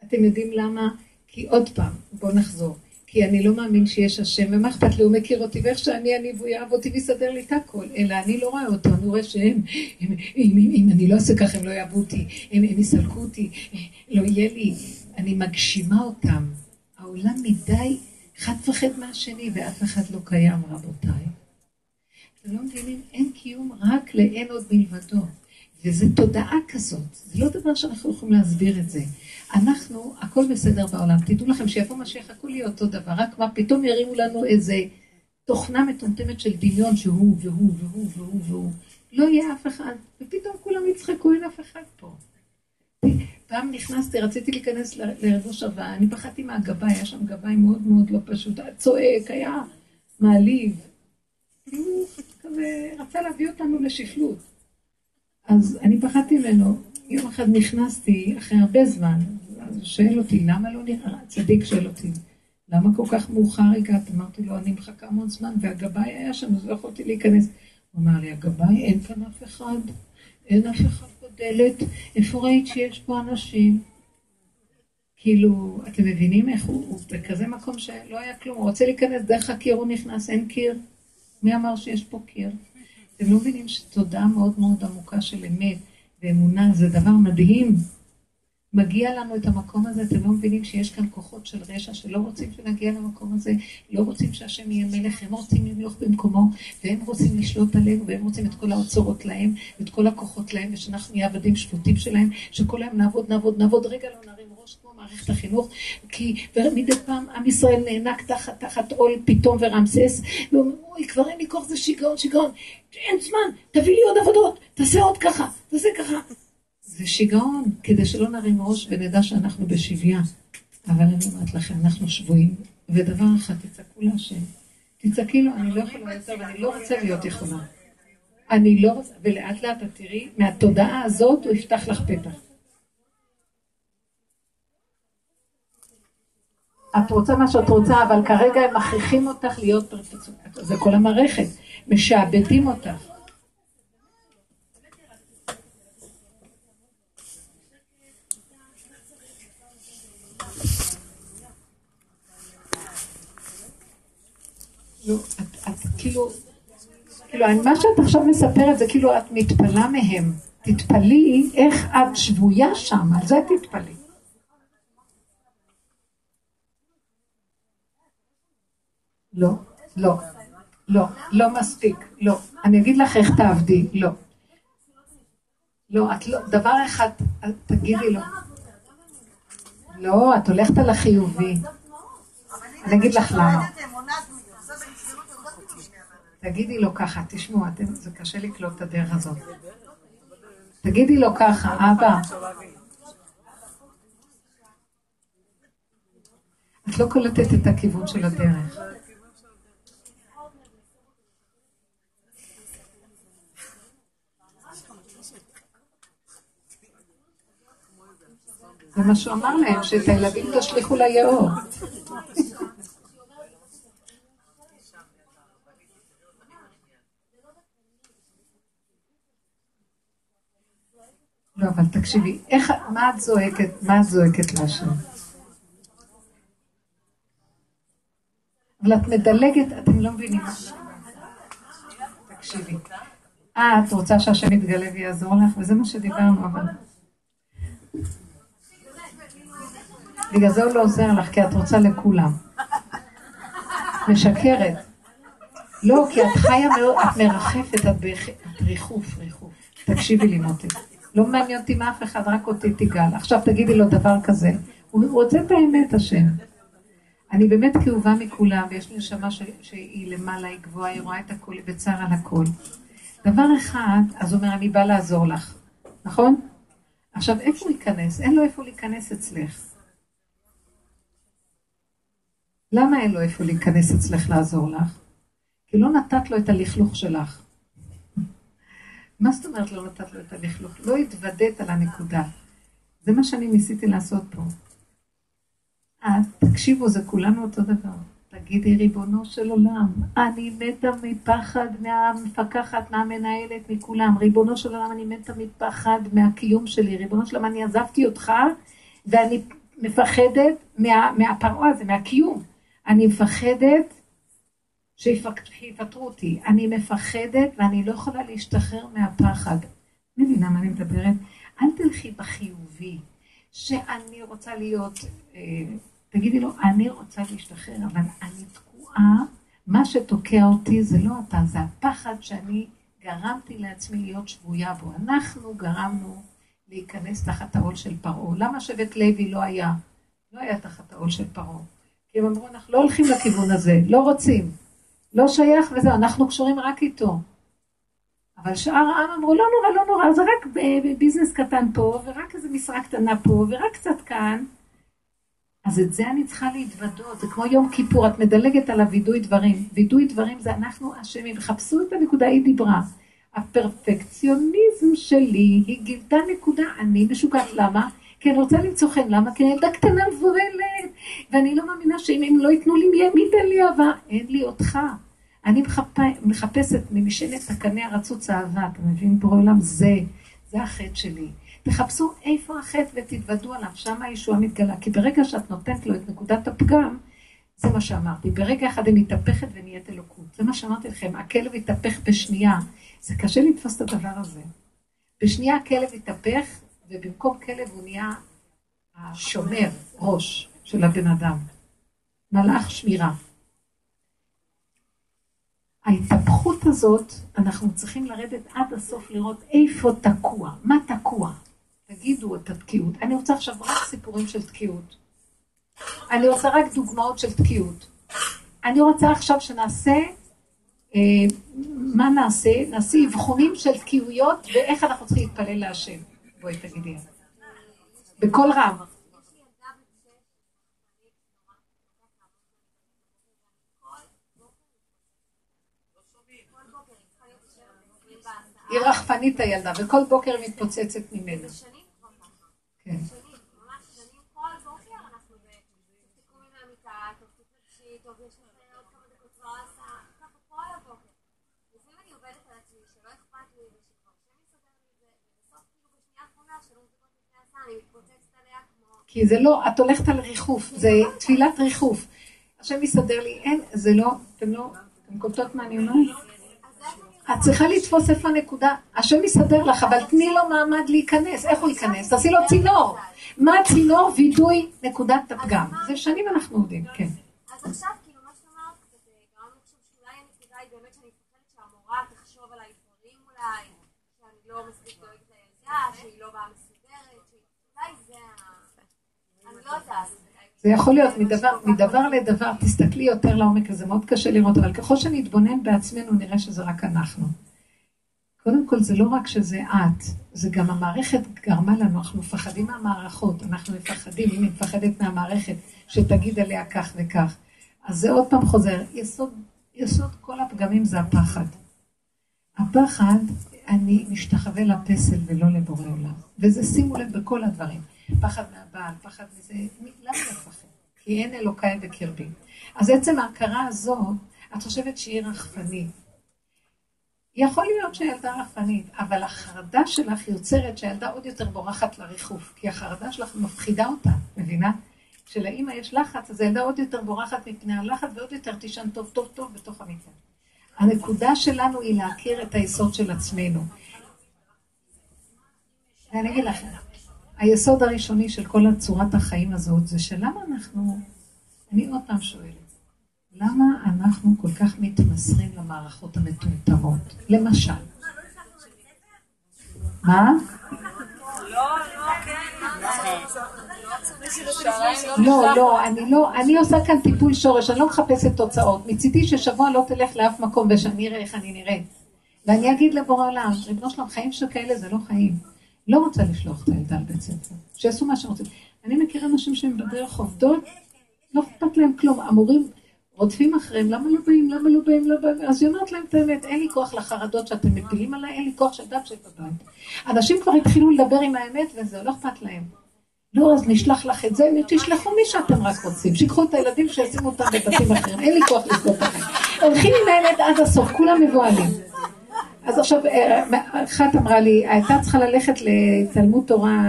S1: אתם יודעים למה? כי עוד פעם, בואו נחזור. כי אני לא מאמין שיש השם, ומה אכפת לי, הוא מכיר אותי, ואיך שאני אני והוא יאהב אותי ויסדר לי את הכל, אלא אני לא רואה אותו, אני רואה שהם, אם, אם, אם, אם אני לא אעשה ככה, הם לא יאהבו אותי, הם, הם יסלקו אותי, לא יהיה לי, אני מגשימה אותם. העולם מדי אחד מפחד מהשני, ואף אחד לא קיים, רבותיי. אתם לא מבינים? אין קיום רק לאין עוד מלבדו. וזו תודעה כזאת, זה לא דבר שאנחנו יכולים להסביר את זה. אנחנו, הכל בסדר בעולם. תדעו לכם שיבוא משיח, הכל יהיה אותו דבר, רק מה, פתאום ירימו לנו איזה תוכנה מטומטמת של דמיון שהוא והוא והוא והוא והוא. לא יהיה אף אחד, ופתאום כולם יצחקו, אין אף אחד פה. פעם נכנסתי, רציתי להיכנס לרבו שווה, אני פחדתי מהגבאי, היה שם גבאי מאוד מאוד לא פשוט, היה צועק, היה מעליב. הוא כזה רצה להביא אותנו לשפלות. אז אני פחדתי ממנו. יום אחד נכנסתי, אחרי הרבה זמן, אז הוא שואל אותי, למה לא נראה? צדיק שואל אותי, למה כל כך מאוחר הגעת? אמרתי לו, אני מחכה המון זמן, והגבאי היה שם, אז לא יכולתי להיכנס. הוא אמר לי, הגבאי, אין כאן אף אחד, אין אף אחד בדלת, איפה ראית שיש פה אנשים? כאילו, אתם מבינים איך הוא, הוא בכזה מקום שלא היה כלום, הוא רוצה להיכנס דרך הקיר, הוא נכנס, אין קיר. מי אמר שיש פה קיר? אתם לא מבינים שתודעה מאוד מאוד עמוקה של אמת ואמונה זה דבר מדהים. מגיע לנו את המקום הזה, אתם לא מבינים שיש כאן כוחות של רשע שלא רוצים שנגיע למקום הזה, לא רוצים שהשם יהיה מלך, הם רוצים למלוך במקומו, והם רוצים לשלוט עלינו, והם רוצים את כל האוצרות להם, ואת כל הכוחות להם, ושאנחנו נהיה עבדים שפוטים שלהם, שכל היום נעבוד, נעבוד, נעבוד, רגע לא נרים ראש כמו מערכת החינוך, כי מדי פעם עם ישראל נאנק תחת, תחת עול פתאום ורמסס, ואומרים, אוי, כבר אין לי כוח, זה שיגעון, שיגעון, אין זמן, תביא לי עוד עבודות, תעשה עוד ככה, תעשה ככה. זה שיגעון, כדי שלא נרים ראש ונדע שאנחנו בשביה. אבל אני אומרת לכם, אנחנו שבויים, ודבר אחד, תצעקו להשם. תצעקי לו, אני לא יכולה יותר ואני לא רוצה להיות יכולה. אני לא רוצה, ולאט לאט את תראי, מהתודעה הזאת הוא יפתח לך פתח. את רוצה מה שאת רוצה, אבל כרגע הם מכריחים אותך להיות פרפקציונית. זה כל המערכת, משעבדים אותך. לא, את, את כאילו, כאילו, מה שאת עכשיו מספרת זה כאילו את מתפלה מהם. תתפלי איך את שבויה שם, על זה תתפלי. לא, לא, לא, לא מספיק, לא. אני אגיד לך איך תעבדי, לא. לא, את לא, דבר אחד, תגידי לו. לא, את הולכת על החיובי. אני אגיד לך למה. תגידי לו ככה, תשמעו, זה קשה לקלוט את הדרך הזאת. תגידי לו ככה, אבא. את לא קולטת את הכיוון של הדרך. זה מה שהוא אמר להם, שאת הילדים תשליכו ליאור. לא, אבל תקשיבי, איך, מה את זועקת, מה את זועקת להשם? אבל את מדלגת, אתם לא מבינים. תקשיבי. אה, את רוצה שהשם יתגלה ויעזור לך, וזה מה שדיברנו, אבל... בגלל זה הוא לא עוזר לך, כי את רוצה לכולם. משקרת. לא, כי את חיה מאוד, את מרחפת, את ריחוף, ריחוף. תקשיבי לי, מוטי. לא מעניין אותי מאף אחד, רק אותי תיגל. עכשיו תגידי לו דבר כזה. הוא רוצה את האמת, השם. אני באמת כאובה מכולם, ויש לי נשמה שהיא למעלה, היא גבוהה, היא רואה את הכל, היא בצער על הכל. דבר אחד, אז הוא אומר, אני בא לעזור לך, נכון? עכשיו, איפה הוא ייכנס? אין לו איפה להיכנס אצלך. למה אין לו איפה להיכנס אצלך לעזור לך? כי לא נתת לו את הלכלוך שלך. מה זאת אומרת לא נתת לו את הלכלוך? לא התוודית על הנקודה. זה מה שאני ניסיתי לעשות פה. אז תקשיבו, זה כולנו אותו דבר. תגידי, ריבונו של עולם, אני מתה מפחד מהמפקחת, מהמנהלת, מכולם. ריבונו של עולם, אני מתה מפחד מהקיום שלי. ריבונו של עולם, אני עזבתי אותך, ואני מפחדת מה, מהפרעה הזה, מהקיום. אני מפחדת שיפטרו אותי. אני מפחדת ואני לא יכולה להשתחרר מהפחד. מבינה מה אני מדברת? אל תלכי בחיובי, שאני רוצה להיות, אה, תגידי לו, אני רוצה להשתחרר, אבל אני תקועה, מה שתוקע אותי זה לא אתה, זה הפחד שאני גרמתי לעצמי להיות שבויה בו. אנחנו גרמנו להיכנס תחת העול של פרעה. למה שבט לוי לא היה? לא היה תחת העול של פרעה. כי הם אמרו, אנחנו לא הולכים לכיוון הזה, לא רוצים, לא שייך וזהו, אנחנו קשורים רק איתו. אבל שאר העם אמרו, לא נורא, לא נורא, זה רק ביזנס קטן פה, ורק איזה משרה קטנה פה, ורק קצת כאן. אז את זה אני צריכה להתוודות, זה כמו יום כיפור, את מדלגת על הווידוי דברים. וידוי דברים זה אנחנו אשמים, חפשו את הנקודה, היא דיברה. הפרפקציוניזם שלי, היא גילתה נקודה, אני משוגעת, למה? כי אני רוצה למצוא חן, למה? כי אני ילדה קטנה מבוהלת, ואני לא מאמינה שאם הם לא ייתנו לי, מי ייתן לי אהבה? אין לי אותך. אני מחפ... מחפשת ממשענת הקנה הרצוץ אהבה, אתה מבין? בורא עולם, זה, זה החטא שלי. תחפשו איפה החטא ותתוודו עליו, שם הישועה מתגלה. כי ברגע שאת נותנת לו את נקודת הפגם, זה מה שאמרתי. ברגע אחד היא מתהפכת ונהיית אלוקות. זה מה שאמרתי לכם, הכלב התהפך בשנייה. זה קשה לתפוס את הדבר הזה. בשנייה הכלב התהפך, ובמקום כלב הוא נהיה השומר, ראש של הבן אדם. מלאך שמירה. ההתהפכות הזאת, אנחנו צריכים לרדת עד הסוף לראות איפה תקוע, מה תקוע. תגידו את התקיעות. אני רוצה עכשיו רק סיפורים של תקיעות. אני רוצה רק דוגמאות של תקיעות. אני רוצה עכשיו שנעשה, אה, מה נעשה? נעשה אבחונים של תקיעויות ואיך אנחנו צריכים להתפלל להשם. בואי תגידי. בקול רם. היא רחפנית הילדה, וכל בוקר היא מתפוצצת ממנה. כן. כי זה לא, את הולכת על ריחוף, זה תפילת ריחוף. השם יסדר לי, אין, זה לא, אתם לא, אתם קולטות מה אני אומרת? את צריכה לתפוס איפה הנקודה. השם יסדר לך, אבל תני לו מעמד להיכנס. איך הוא ייכנס? תעשי לו צינור. מה הצינור? וידוי נקודת הפגם. זה שנים אנחנו יודעים, כן.
S2: אז עכשיו, כאילו, מה שאמרת, זה שאולי הנקודה היא באמת שאני מפחדת שהמורה תחשוב עליי דברים אולי, שאני לא מספיק דואגת לילדה, שהיא לא באה מסודרת, אולי זה ה... אני לא יודעת.
S1: זה יכול להיות מדבר, מדבר לדבר, תסתכלי יותר לעומק, זה מאוד קשה לראות, אבל ככל שנתבונן בעצמנו, נראה שזה רק אנחנו. קודם כל, זה לא רק שזה את, זה גם המערכת גרמה לנו, אנחנו מפחדים מהמערכות, אנחנו מפחדים, אם היא מפחדת מהמערכת, שתגיד עליה כך וכך. אז זה עוד פעם חוזר, יסוד, יסוד כל הפגמים זה הפחד. הפחד, אני משתחווה לפסל ולא לבורא עולם. וזה, שימו לב, בכל הדברים. פחד מהבעל, פחד מזה, למה לפחד? כי אין אלוקיי בקרבי. אז עצם ההכרה הזו, את חושבת שהיא רחפנית. יכול להיות שהילדה רחפנית, אבל החרדה שלך יוצרת שהילדה עוד יותר בורחת לריחוף, כי החרדה שלך מפחידה אותה, מבינה? כשלאימא יש לחץ, אז הילדה עוד יותר בורחת מפני הלחץ ועוד יותר תישן טוב טוב טוב בתוך המיטה. הנקודה שלנו היא להכיר את היסוד של עצמנו. ואני אגיד לכם, היסוד הראשוני של כל הצורת החיים הזאת זה שלמה אנחנו, אני עוד פעם שואלת, למה אנחנו כל כך מתמסרים למערכות המטומטמות? למשל. מה? לא, לא, אני לא, אני עושה כאן טיפול שורש, אני לא מחפשת תוצאות. מצידי ששבוע לא תלך לאף מקום ושאני אראה איך אני נראית. ואני אגיד לבורא עולם, ריבונו שלום, חיים שכאלה זה לא חיים. לא רוצה לשלוח את הילדה לבית ספר, שיעשו מה שהם רוצים. אני מכירה אנשים שהם בדרך עובדות, לא אכפת להם כלום, המורים רודפים אחריהם, למה לא באים, למה לא באים, לא באים, אז היא אומרת להם את האמת, אין לי כוח לחרדות שאתם מפילים עליי, אין לי כוח של דת שבבית. אנשים כבר התחילו לדבר עם האמת וזה, לא אכפת להם. לא, אז נשלח לך את זה, תשלחו מי שאתם רק רוצים, שיקחו את הילדים שישימו אותם בבתים אחרים, אין לי כוח לסגור לכם. הולכים עם האמת עד הסוף, כולם מבוהלים. אז עכשיו, אה, אחת אמרה לי, הייתה צריכה ללכת לתלמוד תורה,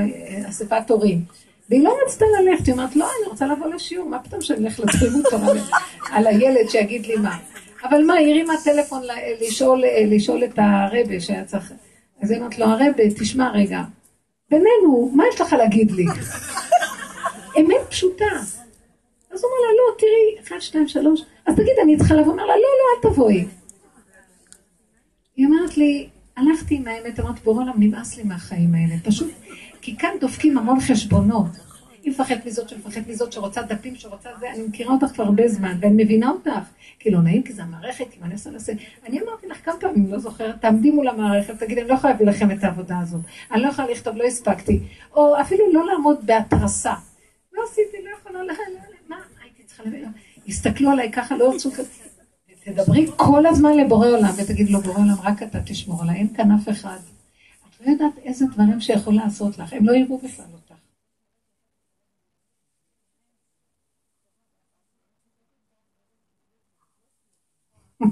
S1: אספת הורים. והיא לא רצתה ללכת, היא אומרת, לא, אני רוצה לבוא לשיעור, מה פתאום שאני אלך לצלימות תורה [LAUGHS] על הילד שיגיד לי מה. אבל מה, היא הרימה טלפון לשאול, לשאול את הרבה שהיה צריך... אז היא אומרת לו, הרבה, תשמע רגע, בינינו, מה יש לך להגיד לי? [LAUGHS] אמת פשוטה. אז הוא אומר לה, לא, תראי, אחת, שתיים, שלוש, אז תגיד, אני צריכה לבוא, אומר לה, לא, לא, אל תבואי. היא אומרת לי, הלכתי עם האמת, אמרתי, בורא עולם, נמאס לי מהחיים האלה, פשוט, כי כאן דופקים המון חשבונות. היא מפחדת מזאת שמפחדת מזאת שרוצה דפים, שרוצה זה, אני מכירה אותך כבר הרבה זמן, ואני מבינה אותך. כי לא נעים, כי זה המערכת, מה אני עושה לזה. אני אמרתי לך כמה פעמים, לא זוכרת, תעמדי מול המערכת, תגידי, אני לא יכולה להביא לכם את העבודה הזאת. אני לא יכולה לכתוב, לא הספקתי. או אפילו לא לעמוד בהתרסה. לא עשיתי, לא יכולה, לא, לא, מה, הייתי צריכה להביא, הסתכלו עליי ככה, לא רצו כזה. תדברי כל הזמן לבורא עולם, ותגידי לו, בורא עולם, רק אתה תשמור עליי, אין כאן אף אחד. את לא יודעת איזה דברים שיכול לעשות לך, הם לא יראו בכלל אותך. [LAUGHS]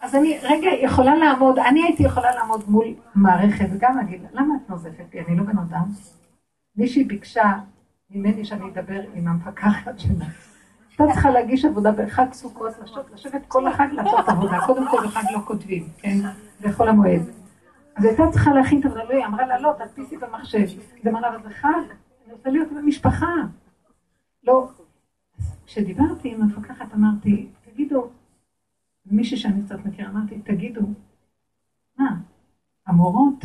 S1: אז אני רגע יכולה לעמוד, אני הייתי יכולה לעמוד מול מערכת וגם להגיד, למה את נוזפת בי? אני לא בן אדם. מישהי ביקשה ממני שאני אדבר עם המפקחת שלה. הייתה צריכה להגיש עבודה בחג סוכות, לשבת כל החג לעשות עבודה. קודם כל בחג לא כותבים, כן? בחול המועד. אז הייתה צריכה להכין את עבודה, לא, היא אמרה לה, לא, תדפיסי במחשב. זה אמרה לה, אבל זה חג, אני רוצה להיות במשפחה. לא. כשדיברתי עם המפקחת אמרתי, תגידו, מישהי שאני קצת מכירה, אמרתי, תגידו, מה, המורות,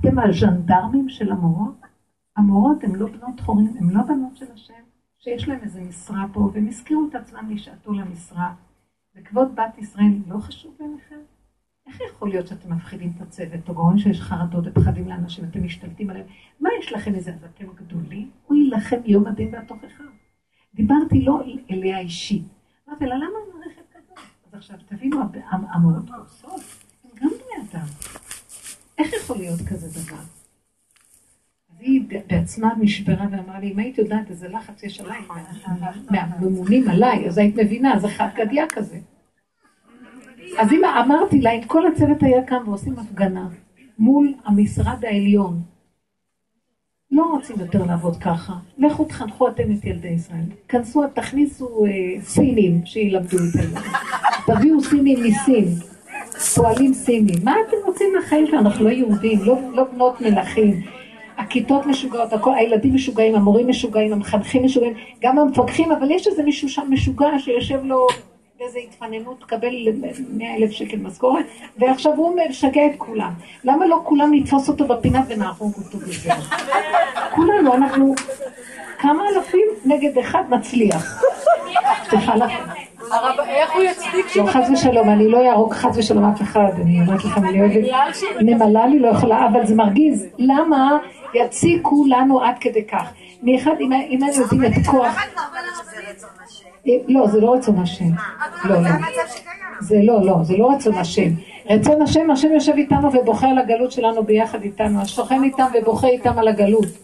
S1: אתם הז'נדרמים של המורות? המורות הן לא בנות חורים, הן לא בנות של השם, שיש להן איזה משרה פה, והם הזכירו את עצמם לשעתו למשרה. וכבוד בת ישראל לא חשוב בעיניכם? איך יכול להיות שאתם מפחידים את הצוות, או גורם שיש חרדות ופחדים לאנשים, אתם משתלטים עליהם? מה יש לכם איזה, אז אתם גדולים? הוא יילחם יום הדין והתוכחה. דיברתי לא אליה אישי. אמרתי לה, למה המערכת כזאת? אז עכשיו, תבינו, המורות עושות, הם גם בני אדם. איך יכול להיות כזה דבר? היא בעצמה נשברה ואמרה לי, אם היית יודעת איזה לחץ יש עליי, מהממונים עליי, אז היית מבינה, זה חד גדיה כזה. אז אם אמרתי לה, אם כל הצוות היה קם ועושים הפגנה מול המשרד העליון, לא רוצים יותר לעבוד ככה. לכו תחנכו אתם את ילדי ישראל. כנסו, תכניסו אה, סינים שילמדו את זה. תביאו סינים מסין. פועלים סינים. מה אתם רוצים מהחיים שלנו? אנחנו לא יהודים, לא, לא בנות מלכים. הכיתות משוגעות, הכל, הילדים משוגעים, המורים משוגעים, המחנכים משוגעים, גם המפקחים, אבל יש איזה מישהו שם משוגע שיושב לו באיזה התפננות, תקבל 100 אלף שקל משכורת, ועכשיו הוא משגע את כולם. למה לא כולם נתפוס אותו בפינה ונהרוג אותו בזה? [LAUGHS] כולנו, אנחנו כמה אלפים נגד אחד מצליח. סליחה לכם. איך הוא יצדיק לא, חס ושלום, אני לא אהרוג חס ושלום אף אחד, אני אומרת לכם, אני אוהבת, נמלה לי לא יכולה, אבל זה מרגיז. למה יציקו לנו עד כדי כך? מאחד, אם היינו יודעים את כוח... לא, זה לא רצון השם. לא, לא. זה לא, לא, זה לא רצון השם. רצון השם, השם יושב איתנו ובוכה על הגלות שלנו ביחד איתנו, השוכן איתם ובוכה איתם על הגלות.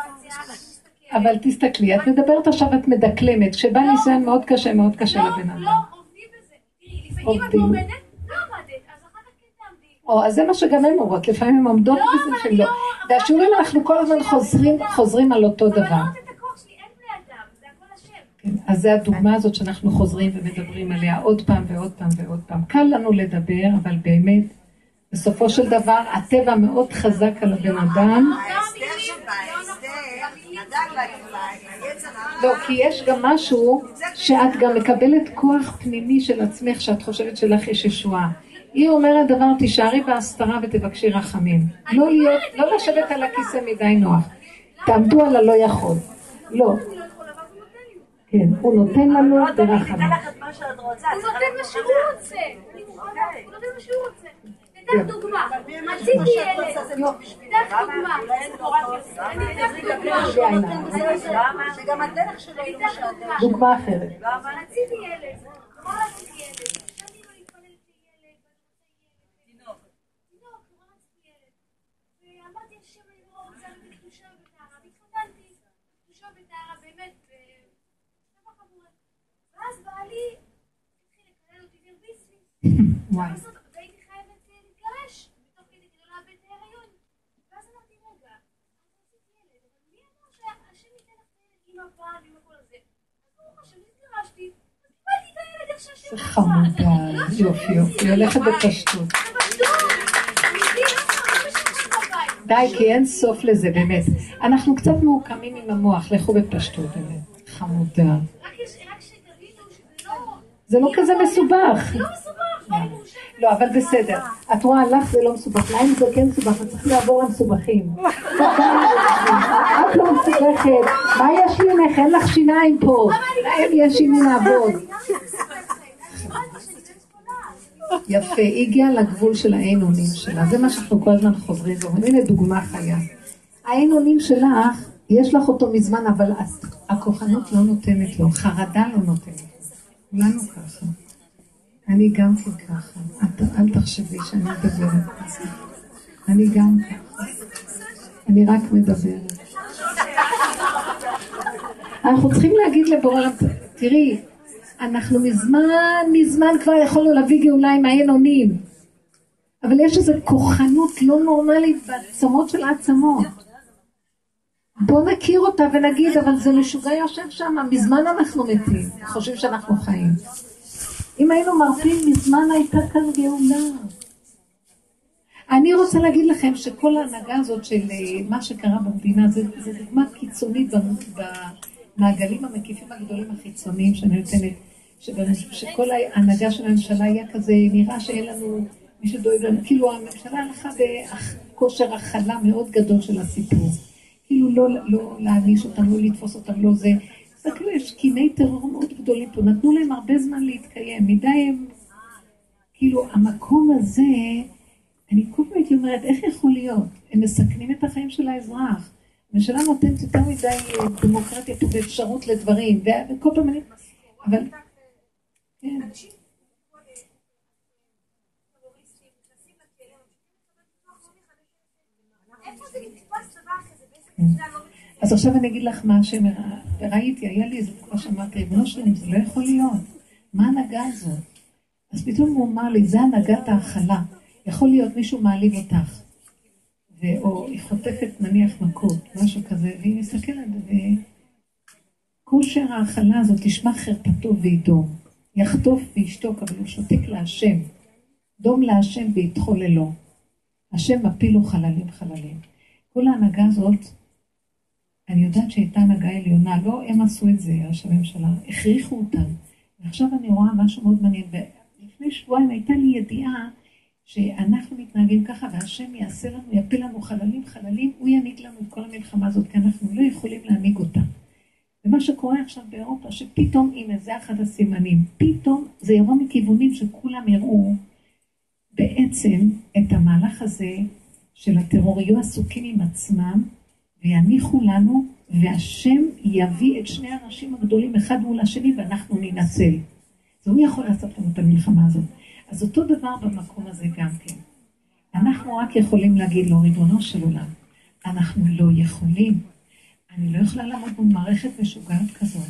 S1: אבל תסתכלי, את מדברת עכשיו, את מדקלמת, כשבא לא. ניסיון מאוד קשה, מאוד קשה
S2: לא,
S1: לבן אדם.
S2: לא, עובדים בזה. לפעמים את עומדת, לא עמדת, אז אחר כך כן תעמדי.
S1: או, אז זה מה שגם הן אומרות, לפעמים הן עומדות בזה שלא. והשיעורים אנחנו כל הזמן חוזרים על אותו דבר. כן, אז זה הדוגמה הזאת שאנחנו חוזרים ומדברים עליה עוד פעם ועוד פעם ועוד פעם. קל לנו לדבר, אבל באמת, בסופו של דבר, הטבע מאוד חזק על הבן אדם. לא, כי יש גם משהו שאת גם מקבלת כוח פנימי של עצמך, שאת חושבת שלך יש ישועה. היא אומרת דבר, תישארי בהסתרה ותבקשי רחמים. לא להיות, לא לשבת על הכיסא מדי נוח. תעמדו על הלא יכול. לא. כן, הוא נותן לנו
S3: לא
S1: ברחמים.
S3: רוצה.
S2: הוא נותן מה שהוא. רוצה. הוא נותן מה שהוא רוצה. ניתן דוגמה. רציתי ילד. ניתן דוגמה. אני אתן דוגמה.
S3: שגם הדרך שלו היא לא
S2: ניתן
S3: משעתק.
S2: דוגמה.
S1: אחרת.
S2: רציתי ילד. אמר רציתי ילד. ישבתי [LAUGHS]
S1: חמודה, יופי יופי, הולכת בפשטות. די, כי אין סוף לזה, באמת. אנחנו קצת מעוקמים עם המוח, לכו בפשטות, באמת. חמודה.
S2: לא...
S1: זה לא כזה מסובך.
S2: לא מסובך.
S1: לא, אבל בסדר. את רואה, לך זה לא מסובך, להם זה כן מסובך, צריכה לעבור למסובכים. את לא מסובכת, מה יש לי ממך? אין לך שיניים פה. להם יש עם מי לעבוד. יפה, היא הגיעה לגבול של האין אונים שלה, זה מה שאנחנו כל הזמן חוזרים ואומרים, הנה דוגמה חיה. האין אונים שלך, יש לך אותו מזמן, אבל הכוחנות לא נותנת לו, חרדה לא נותנת. כולנו ככה. אני גם כן ככה. אל תחשבי שאני מדברת. אני גם ככה. אני רק מדברת. אנחנו צריכים להגיד לבורא תראי, אנחנו מזמן, מזמן כבר יכולנו להביא גאולה עם האין אונים. אבל יש איזו כוחנות לא נורמלית בעצמות של העצמות. בוא נכיר אותה ונגיד, אבל זה משוגע יושב שם, מזמן אנחנו מתים, חושבים שאנחנו חיים. אם היינו מרפים, מזמן הייתה כאן גאולה. אני רוצה להגיד לכם שכל ההנהגה הזאת של אה, מה שקרה במדינה, זה, זה דוגמה קיצונית במ- במעגלים המקיפים הגדולים החיצוניים שאני נותנת, שכל ההנהגה של הממשלה היה כזה, נראה שאין לנו מי שדואג לנו, כאילו הממשלה הלכה בכושר הכלה מאוד גדול של הסיפור. כאילו לא, לא להעניש אותם, לא לתפוס אותם, לא זה. תסתכלו, יש קיני טרור מאוד גדולים פה, נתנו להם הרבה זמן להתקיים, מדי הם... כאילו, המקום הזה, אני כל פעם הייתי אומרת, איך יכול להיות? הם מסכנים את החיים של האזרח. הממשלה נותנת יותר מדי אה, דמוקרטיה ואפשרות לדברים, וכל פעם אני... אבל... כן.
S2: איפה זה נתפס דבר כזה? באיזה מדינה לא
S1: אז עכשיו אני אגיד לך מה. וראיתי, היה לי איזה תקופה שאמרתי, ריבונו שלנו, זה לא יכול להיות. מה ההנהגה הזאת? אז פתאום הוא אמר לי, זה הנהגת ההכלה. יכול להיות מישהו מעליב אותך, או היא חוטפת נניח מכות, משהו כזה, והיא מסתכלת, וכושר ההכלה הזאת, תשמע חרפתו וידום. יחטוף וישתוק, אבל הוא שותק להשם. דום להשם ויתחוללו. השם מפיל לו חללים חללים. כל ההנהגה הזאת, אני יודעת שהייתה הנהגה עליונה, לא הם עשו את זה, ראש הממשלה, הכריחו אותם. ועכשיו אני רואה משהו מאוד מעניין. לפני שבועיים הייתה לי ידיעה שאנחנו מתנהגים ככה, והשם יעשה לנו, יפיל לנו חללים חללים, הוא ינהיג לנו את כל המלחמה הזאת, כי אנחנו לא יכולים להנהיג אותה. ומה שקורה עכשיו באירופה, שפתאום, הנה, זה אחד הסימנים, פתאום זה יבוא מכיוונים שכולם יראו בעצם את המהלך הזה של הטרור, יהיו עסוקים עם עצמם, ויניחו לנו, והשם יביא את שני האנשים הגדולים אחד מול השני, ואנחנו ננצל. והוא יכול לעשות לנו את המלחמה הזאת. אז אותו דבר במקום הזה גם כן. אנחנו רק יכולים להגיד לו, ריבונו של עולם, אנחנו לא יכולים. אני לא יכולה לעמוד במערכת משוגעת כזאת.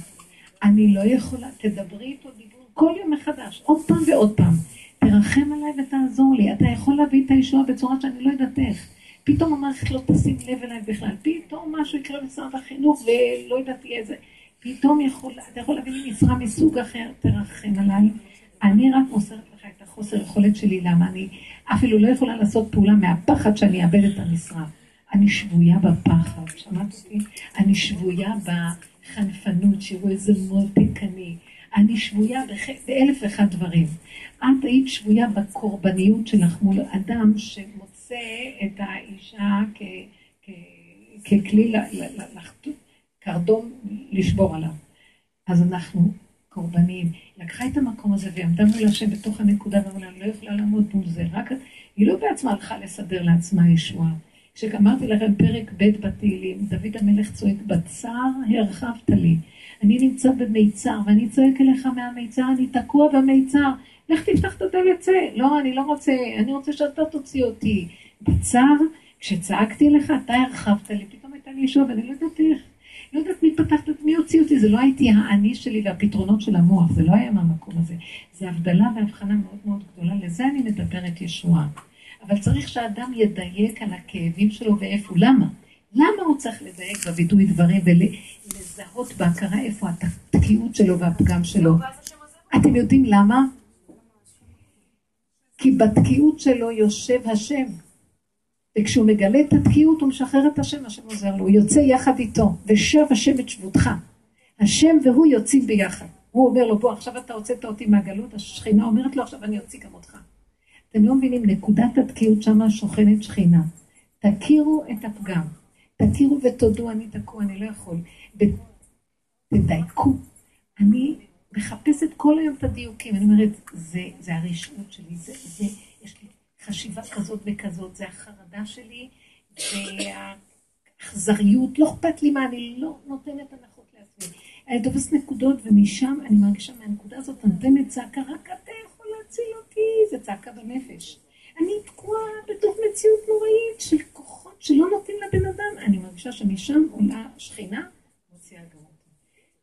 S1: אני לא יכולה, תדברי איתו דיבור כל יום מחדש, עוד פעם ועוד פעם. תרחם עליי ותעזור לי. אתה יכול להביא את הישועה בצורה שאני לא יודעת איך. פתאום המערכת לא תשים לב אליי בכלל. פתאום משהו יקרה במשרד החינוך ולא יודעת יהיה זה. פתאום יכול, אתה יכול להביא לי משרה מסוג אחר, תרחם עליי. אני רק מוסרת לך את החוסר יכולת שלי, למה אני אפילו לא יכולה לעשות פעולה מהפחד שאני אאבד את המשרה. אני שבויה בפחד, שמעת אותי? אני שבויה בחנפנות, שיראו איזה מותק אני. אני שבויה בח... באלף ואחד דברים. את היית שבויה בקורבניות שלך מול אדם שמוצא את האישה. ככלי ל... ל... ל... קרדום לשבור עליו. אז אנחנו קורבניים. לקחה את המקום הזה ועמדה מול השם בתוך הנקודה ואמרה, אני לא יכולה לעמוד מול זה. רק היא לא בעצמה הלכה לסדר לעצמה ישועה. כשגמרתי לכם פרק ב' בתהילים, דוד המלך צועק, בצר הרחבת לי. אני נמצא במיצר, ואני צועק אליך מהמיצר, אני תקוע במיצר. לך תפתח את הדלת, צא. לא, אני לא רוצה, אני רוצה שאתה תוציא אותי. בצר, כשצעקתי לך, אתה הרחבת לי, פתאום הייתה לי ישועה, ואני לא יודעת איך. לא יודעת מי פתח, מי הוציא אותי, זה לא הייתי האני שלי והפתרונות של המוח, זה לא היה מהמקום הזה. זה הבדלה והבחנה מאוד מאוד גדולה, לזה אני מדברת ישועה. אבל צריך שהאדם ידייק על הכאבים שלו ואיפה, למה? למה הוא צריך לדייק בווידוי דברים ולזהות בהכרה איפה התקיעות שלו והפגם שלו? אתם יודעים למה? כי בתקיעות שלו יושב השם. וכשהוא מגלה את התקיעות הוא משחרר את השם, השם עוזר לו, הוא יוצא יחד איתו, ושב השם את שבותך. השם והוא יוצאים ביחד. הוא אומר לו, בוא, עכשיו אתה הוצאת אותי מהגלות, השכינה אומרת לו, עכשיו אני אוציא גם אותך. אתם לא מבינים, נקודת התקיעות שמה שוכנת שכינה. תכירו את הפגם, תכירו ותודו, אני תקוע, אני לא יכול. תדייקו. אני מחפשת כל היום את הדיוקים, אני אומרת, זה, זה הרשעות שלי, זה, זה, יש לי חשיבה כזאת וכזאת, זה החרדה שלי, והאכזריות, לא אכפת לי מה, אני לא נותנת הנחות לעצמי. אני תופסת נקודות, ומשם אני מרגישה מהנקודה הזאת, נותנת צעקה, רק אתה יכול להציל אותי, זה צעקה בנפש. אני תקועה בתוך מציאות נוראית של כוחות שלא נותנים לבן אדם. אני מרגישה שמשם עולה שכינה, מוציאה גם אותי.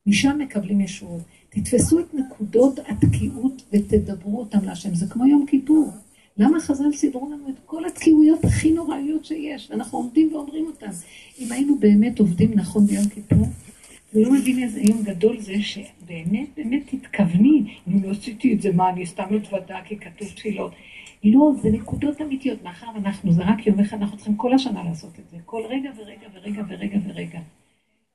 S1: משם מקבלים ישועות. תתפסו את נקודות התקיעות ותדברו אותם להשם. זה כמו יום כיפור. למה חז"ל סידרו לנו את כל התקיעויות הכי נוראיות שיש, ואנחנו עומדים ואומרים אותן. אם היינו באמת עובדים נכון ביום כיפור, ולא מבין איזה יום גדול זה שבאמת, באמת תתכווני, אם לא עשיתי את זה, מה, אני סתם מתוודה כי כתוב תפילות. לא, זה נקודות אמיתיות, מאחר ואנחנו, זה רק יום אחד, אנחנו צריכים כל השנה לעשות את זה, כל רגע ורגע ורגע ורגע ורגע.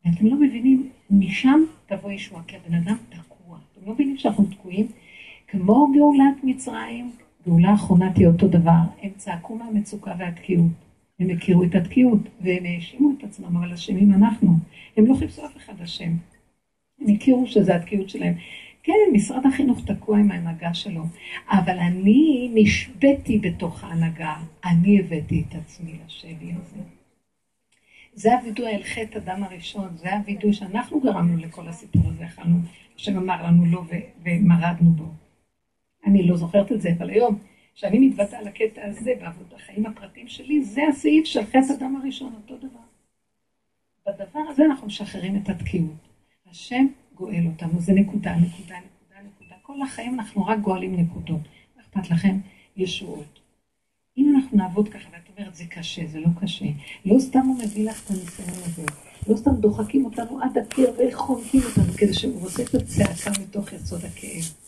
S1: ואתם לא מבינים, משם תבוא ישועה, כי הבן אדם תקוע. אתם לא מבינים שאנחנו תקועים? כמו גאולת מצרים, גאולה האחרונה תהיה אותו דבר. הם צעקו מהמצוקה והתקיעות. הם הכירו את התקיעות, והם האשימו את עצמם, אבל אשמים אנחנו. הם לא חיפשו אף אחד אשם. הם הכירו שזה התקיעות שלהם. כן, משרד החינוך תקוע עם ההנהגה שלו, אבל אני נשבתי בתוך ההנהגה, אני הבאתי את עצמי לשבי הזה. זה הווידוי על חטא אדם הראשון, זה הווידוי שאנחנו גרמנו לכל הסיפור הזה, יכלנו, השם לנו לא ומרדנו בו. אני לא זוכרת את זה, אבל היום, כשאני מתבטא על הקטע הזה בעבוד החיים הפרטיים שלי, זה הסעיף של חטא אדם הראשון, אותו דבר. בדבר הזה אנחנו משחררים את התקיעות. השם גואל אותנו, זה נקודה, נקודה, נקודה, נקודה. כל החיים אנחנו רק גואלים נקודות. מה אכפת לכם? ישועות. אם אנחנו נעבוד ככה, ואת אומרת, זה קשה, זה לא קשה, לא סתם הוא מביא לך את הניסיון הזה, לא סתם דוחקים אותנו עד הקיר וחונקים אותנו, כדי שהוא רוצה את הצעקה מתוך יסוד הכאב.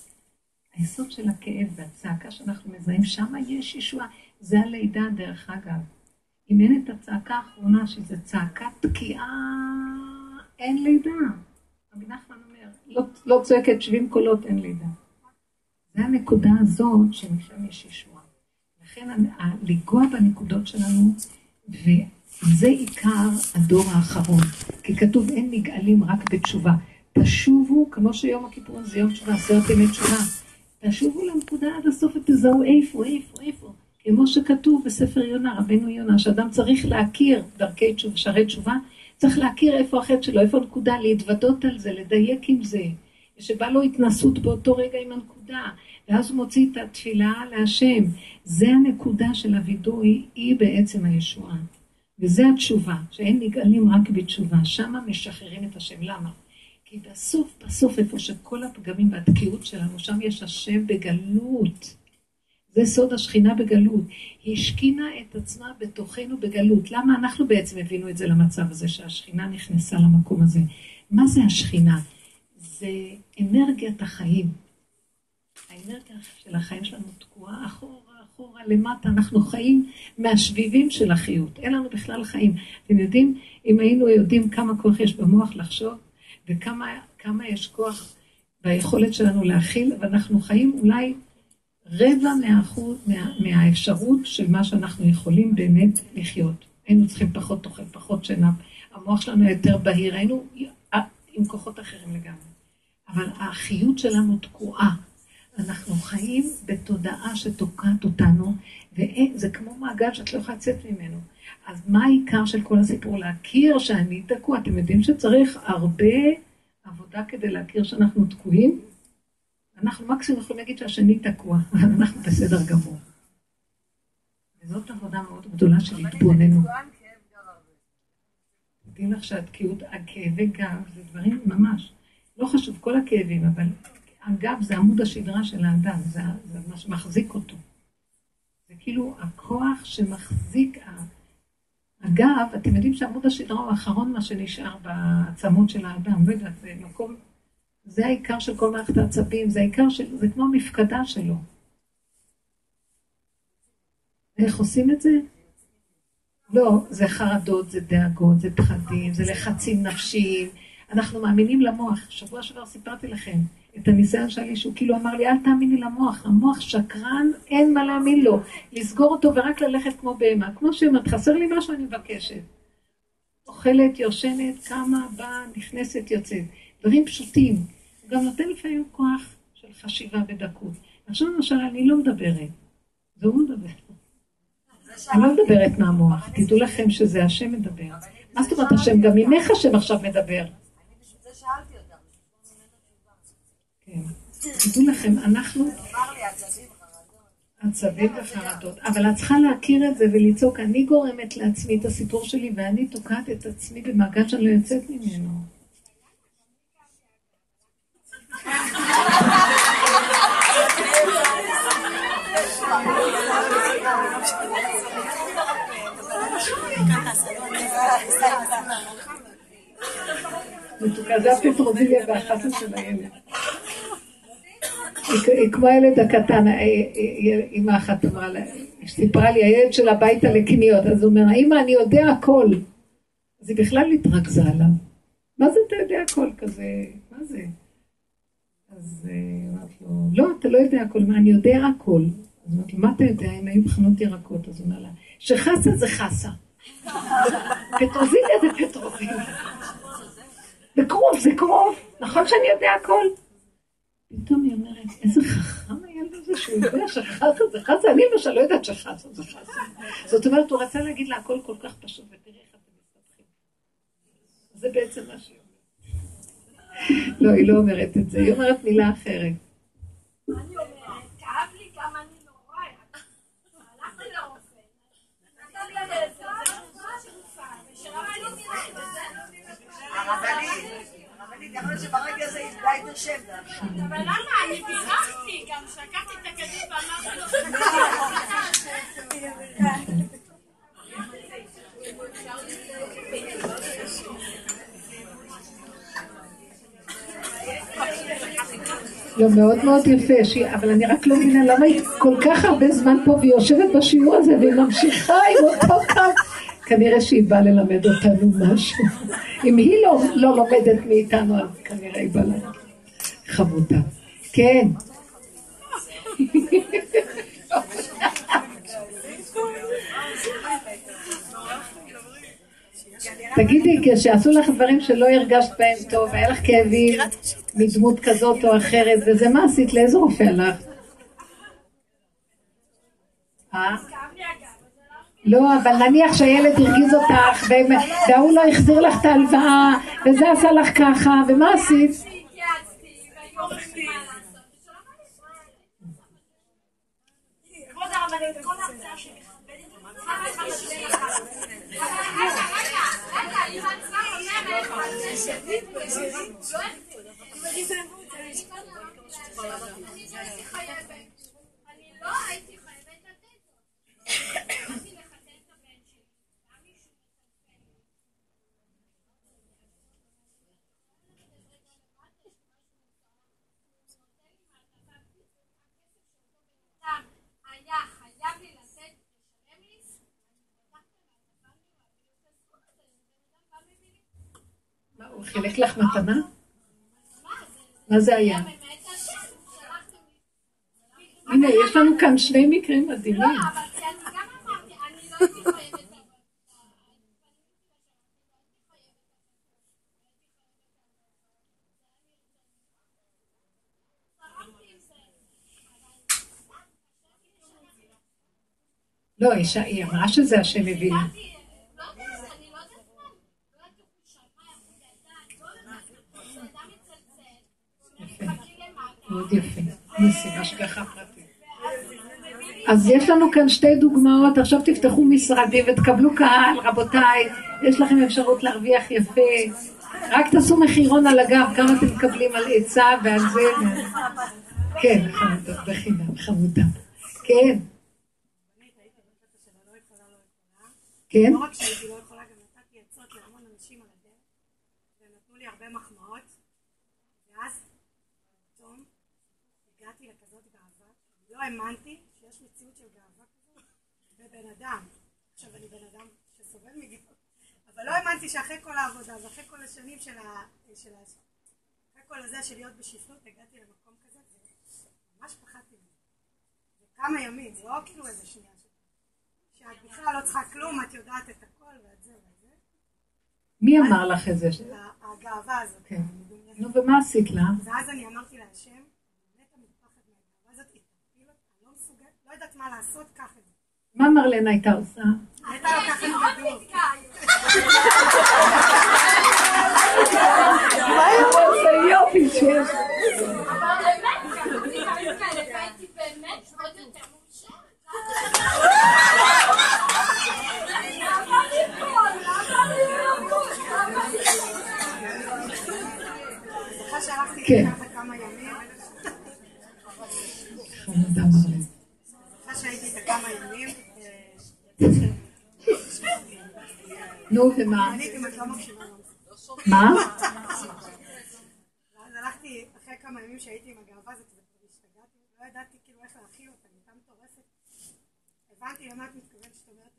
S1: היסוד של הכאב והצעקה שאנחנו מזהים, שם יש ישועה. זה הלידה, דרך אגב. אם אין את הצעקה האחרונה, שזה צעקת תקיעה, אין לידה. רבי נחמן אומר, לא, לא צועקת 70 קולות, אין לידה. זה הנקודה הזאת שמשם יש ישועה. לכן לנגוע בנקודות שלנו, וזה עיקר הדור האחרון. כי כתוב אין נגאלים רק בתשובה. תשובו, כמו שיום הכיפורים זה יום תשובה, עשרת ימי תשובה. תשובו לנקודה עד הסוף ותזהו איפה, איפה, איפה. כמו שכתוב בספר יונה, רבנו יונה, שאדם צריך להכיר דרכי תשובה, שערי תשובה, צריך להכיר איפה החטא שלו, איפה הנקודה, להתוודות על זה, לדייק עם זה. שבא לו התנסות באותו רגע עם הנקודה, ואז הוא מוציא את התפילה להשם. זה הנקודה של הווידוי, היא בעצם הישועה. וזה התשובה, שאין נגאלים רק בתשובה, שמה משחררים את השם. למה? כי בסוף, בסוף, איפה שכל הפגמים והתקיעות שלנו, שם יש השם בגלות. זה סוד השכינה בגלות. היא השכינה את עצמה בתוכנו בגלות. למה אנחנו בעצם הבינו את זה למצב הזה, שהשכינה נכנסה למקום הזה? מה זה השכינה? זה אנרגיית החיים. האנרגיה של החיים שלנו תקועה אחורה, אחורה, למטה. אנחנו חיים מהשביבים של החיות. אין לנו בכלל חיים. אתם יודעים, אם היינו יודעים כמה כוח יש במוח לחשוב, וכמה יש כוח ביכולת שלנו להכיל, ואנחנו חיים אולי רבע מהאחוז, מה, מהאפשרות של מה שאנחנו יכולים באמת לחיות. היינו צריכים פחות אוכל, פחות שינה, המוח שלנו יותר בהיר, היינו עם כוחות אחרים לגמרי. אבל החיות שלנו תקועה. אנחנו חיים בתודעה שתוקעת אותנו, וזה כמו מעגל שאת לא יכולה לצאת ממנו. אז מה העיקר של כל הסיפור? להכיר שאני תקוע. אתם יודעים שצריך הרבה עבודה כדי להכיר שאנחנו תקועים? אנחנו מקסימום יכולים להגיד שהשני תקוע, [LAUGHS] אבל אנחנו בסדר גמור. וזאת עבודה מאוד גדולה של התבוננות. תדעי לך שהתקיעות, הכאבי גב זה דברים ממש, לא חשוב, כל הכאבים, אבל הגב זה עמוד השדרה של האדם, זה, זה מה שמחזיק אותו. זה כאילו הכוח שמחזיק, הגב, אתם יודעים שעמוד השדרה הוא האחרון מה שנשאר בעצמות של האדם, לא יודעת, זה מקום, זה העיקר של כל מערכת העצבים, זה העיקר של, זה כמו המפקדה שלו. איך עושים את זה? לא, זה חרדות, זה דאגות, זה פחדים, זה לחצים נפשיים. אנחנו מאמינים למוח. שבוע שעבר סיפרתי לכם את הניסיון שלי, שהוא כאילו אמר לי, אל תאמיני למוח, המוח שקרן, אין מה להאמין לו. לסגור אותו ורק ללכת כמו בהמה. כמו שאומרת, חסר לי משהו, אני מבקשת. אוכלת, יושנת, קמה, באה, נכנסת, יוצאת. דברים פשוטים. הוא גם נותן לפעמים כוח של חשיבה ודקות. עכשיו למשל, אני לא מדברת. והוא מדבר. אני לא מדברת מהמוח, תדעו לכם שזה השם מדבר. מה זאת אומרת השם? גם ממך השם עכשיו מדבר. כן. תדעו לכם, אנחנו... עצבים וחרדות. אבל את צריכה להכיר את זה ולצעוק, אני גורמת לעצמי את הסיפור שלי ואני תוקעת את עצמי במעגל שאני לא יוצאת ממנו. מתוקה, זה הפטרוזיליה והחסן של הילד. היא כמו הילד הקטן, אימא אחת אמרה לה, סיפרה לי, הילד של הביתה לקניות, אז הוא אומר, אימא, אני יודע הכל. אז היא בכלל התרכזה עליו. מה זה אתה יודע הכל כזה? מה זה? אז אמרת לו, לא, אתה לא יודע הכל, מה, אני יודע הכל. אז אמרת לו, מה אתה יודע אם היו בחנות ירקות? אז הוא אומר לה, שחסה זה חסה. [LAUGHS] פטרוזיליה זה פטרוזיליה. וקרוב זה קרוב, נכון שאני יודע הכל? פתאום היא אומרת, איזה חכם הילד הזה שהוא יודע שחסה זה חסה, אני למשל לא יודעת שחסה זה חסה. זאת אומרת, הוא רצה להגיד לה הכל כל כך פשוט, ותראי איך אתם מסתבכים. זה בעצם מה שהיא אומרת. לא, היא לא אומרת את זה, היא אומרת מילה אחרת.
S3: שברגע הזה איבדה את השם
S2: אבל למה? אני בירכתי, גם שקעתי את הכדור ואמרתי לו...
S1: לא, מאוד מאוד יפה, אבל אני רק לא מבינה למה היא כל כך הרבה זמן פה והיא יושבת בשיעור הזה והיא ממשיכה עם אותו קו. כנראה שהיא באה ללמד אותנו משהו. אם היא לא, לא לומדת מאיתנו, אז כנראה היא ללמד. חמודה. כן. תגידי, כשעשו לך דברים שלא הרגשת בהם טוב, היה לך כאבים מדמות כזאת או אחרת, וזה מה עשית? לאיזה רופא הלכת? אה? לא, אבל נניח שהילד הרגיז אותך, וההוא לא החזיר לך את ההלוואה, וזה עשה לך ככה, ומה עשית? חילק לך מתנה? מה זה היה? הנה, יש לנו כאן שני מקרים מדהימים.
S2: לא, לא
S1: היא אמרה שזה השם הביא לה. מאוד יפה. אז יש לנו כאן שתי דוגמאות, עכשיו תפתחו משרדים ותקבלו קהל, רבותיי, יש לכם אפשרות להרוויח יפה. רק תעשו מחירון על הגב, כמה אתם מקבלים על עצה ועל זה. כן, חמודה, בחינם, חמודה. כן. כן?
S4: לא רק שהייתי לא יכולה, גם נתתי עצות להמון אנשים על הדרך, והם נתנו לי הרבה מחמאות, ואז פתאום הגעתי לכזאת גאווה, לא האמנתי שיש מציאות של גאווה כזאת בבן אדם. עכשיו אני בן אדם שסובל מגאווה, אבל לא האמנתי שאחרי כל העבודה ואחרי כל השנים של ה... של ה... אחרי כל הזה של להיות בשפלות, הגעתי למקום כזה, וממש פחדתי מזה. וכמה ימים, זה לא כאילו איזה שנייה. שאת בכלל לא צריכה כלום, את יודעת את הכל ואת זה ואת זה.
S1: מי אמר לך את זה?
S4: הגאווה הזאת.
S1: כן. נו, ומה עשית לה?
S4: ואז אני אמרתי להשם, מתה מפחד מהגאווה הזאת, היא תפיל אותה, אני לא מסוגלת, לא יודעת מה לעשות, קח את זה.
S1: מה מרלנה הייתה עושה?
S4: הייתה לוקחת כדור.
S1: איזה יופי שיש.
S5: אבל
S4: כמה ימים, אה,
S1: נו, ומה?
S4: אם את לא מקשיבה.
S1: מה?
S4: ואז הלכתי, אחרי כמה ימים שהייתי עם הגאווה הזאת, וכבר השתגעתי, לא ידעתי כאילו איך להכיל אותה, היא הייתה מטורפת. הבנתי למה את מתכוונת שאת אומרת.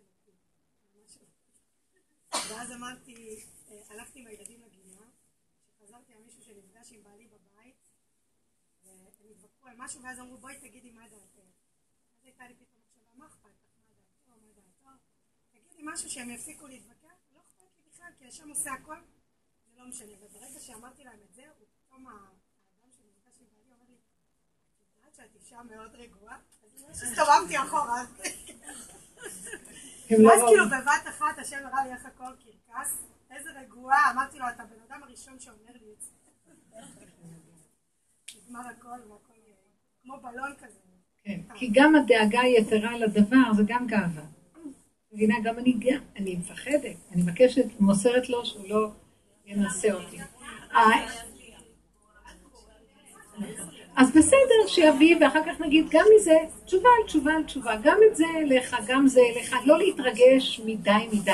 S4: ואז אמרתי, אה, הלכתי עם הילדים לגינה, שחזרתי על מישהו שנפגש עם בעלי בבית, והם התווכחו על משהו, ואז אמרו, בואי תגידי מה דעתך. אז הייתה לי פתאום מחשבה, מה אכפת לך? מה דעתו? מה דעתו? תגידי משהו שהם יפסיקו להתווכח, לא אכפת לי בכלל, כי השם עושה הכל, זה לא משנה. וברגע שאמרתי להם את זה, הוא פתאום האדם שנפגש עם בעלי אומר לי, את יודעת שאת אישה מאוד רגועה? אז ממש הסתובבתי אחורה. [LAUGHS]
S1: לא
S4: ואז. כאילו בבת אחת השם הראה לי איך הכל קרקס, איזה רגועה, אמרתי לו, אתה הבן אדם הראשון שאומר לי את זה. [LAUGHS] נגמר הכל והכל כמו בלון כזה.
S1: כן, כי גם הדאגה היתרה לדבר זה גם גאווה. מבינה, גם אני גם, אני מפחדת, אני מבקשת, מוסרת לו שהוא לא ינסה אותי. אה, אז בסדר, שיביא, ואחר כך נגיד גם מזה, תשובה על תשובה על תשובה, גם את זה אליך, גם זה אליך, לא להתרגש מדי מדי,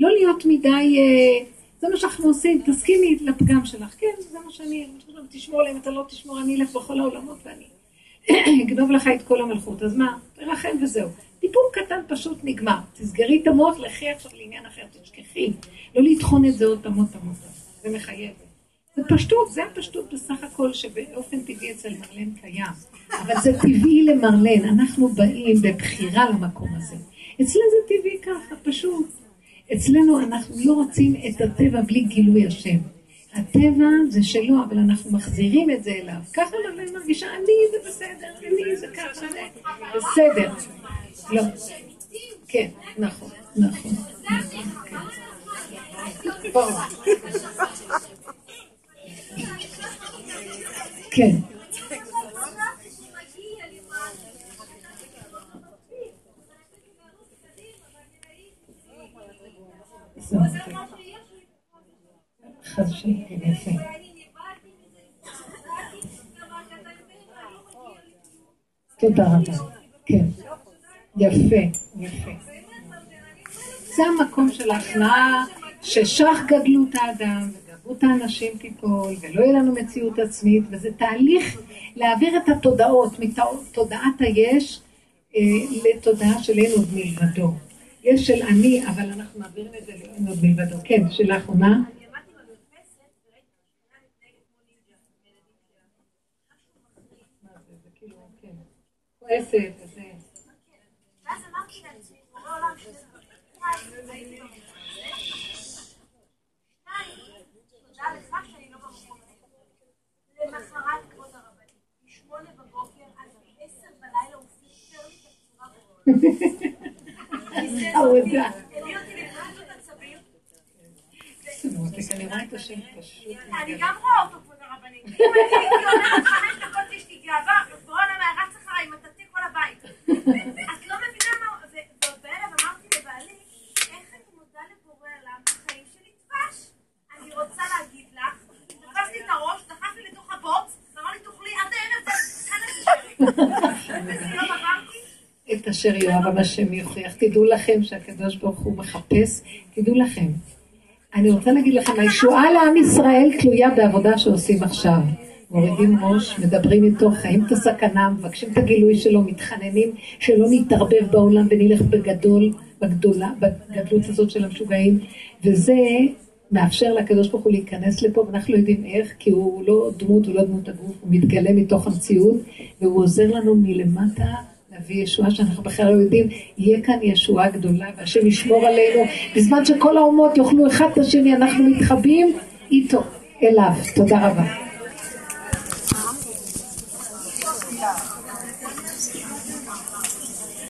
S1: לא להיות מדי, אה, זה מה שאנחנו עושים, תסכימי לפגם שלך, כן, זה מה שאני, תשמור עליהם, אתה לא תשמור, אני אלך בכל העולמות ואני [COUGHS] אגנוב לך את כל המלכות, אז מה, תרחם וזהו. טיפול קטן פשוט נגמר, תסגרי את המוח, לכי עכשיו לעניין אחר, תשכחי, לא לטחון את זה עוד עוד פעם, זה מחייב. זה פשטות, זה הפשטות בסך הכל שבאופן טבעי אצל מרלן קיים. אבל זה טבעי למרלן, אנחנו באים בבחירה למקום הזה. אצלנו זה טבעי ככה, פשוט. אצלנו אנחנו לא רוצים את הטבע בלי גילוי השם. הטבע זה שלו, אבל אנחנו מחזירים את זה אליו. ככה מרלן מרגישה, אני זה בסדר, אני זה ככה, בסדר. לא. כן, נכון, נכון. נכון, כן. כן, יפה. תודה רבה. כן. יפה, יפה. זה המקום של ההכנעה, ששך גדלות האדם, וגדלות האנשים תיפול, ולא יהיה לנו מציאות עצמית, וזה תהליך להעביר את התודעות מתודעת היש אה, לתודעה של אין עוד מלבדו. יש של אני, אבל אנחנו מעבירים את זה לאין עוד מלבדו. כן, שאלה אחרונה.
S2: אני עמדתי במרפסת וראיתי שכונה מתנהגת כמו נינג'ה עם הילדים שלה.
S1: כועסת וזה.
S2: ואז אמרתי לעצמי, בורא עולם שני דברים. אחד, הייתי במרפסת. שתיים, תודה לך שאני לא במקום הזה. למחרת כבוד הרבנית, משמונה בבוקר עד עשר בלילה הוא פילטר לי את הצורה.
S1: עבודה.
S2: הביא אותי להתחדשות עצבים.
S1: אני.
S2: אני גם רואה אותו, כבוד הרבנית. אם הייתי אומרת חמש דקות יש לי גאווה, בואנה מהרץ אחריי עם כל הבית. את לא מבינה מה... ובערב אמרתי לבעלי, איך אני מודה לבורא עולם, החיים שלי דבש. אני רוצה להגיד לך, תפס לי את הראש, דחף לי לתוך הבוץ, אמר לי תאכלי עד הערב, עברתי.
S1: את אשר יואב השם יוכיח. תדעו לכם שהקדוש ברוך הוא מחפש, תדעו לכם. אני רוצה להגיד לכם, הישועה לעם ישראל תלויה בעבודה שעושים עכשיו. מורידים ראש, מדברים איתו, חיים את הסכנה, מבקשים את הגילוי שלו, מתחננים שלא נתערבב בעולם ונלך בגדול, בגדולה, בגדלות הזאת של המשוגעים, וזה מאפשר לקדוש ברוך הוא להיכנס לפה, ואנחנו לא יודעים איך, כי הוא לא דמות, הוא לא דמות הגוף, הוא מתגלה מתוך המציאות, והוא עוזר לנו מלמטה להביא ישועה שאנחנו בכלל לא יודעים, יהיה כאן ישועה גדולה, והשם ישמור עלינו, בזמן שכל האומות יאכלו אחד את השני, אנחנו מתחבאים איתו, אליו. תודה רבה.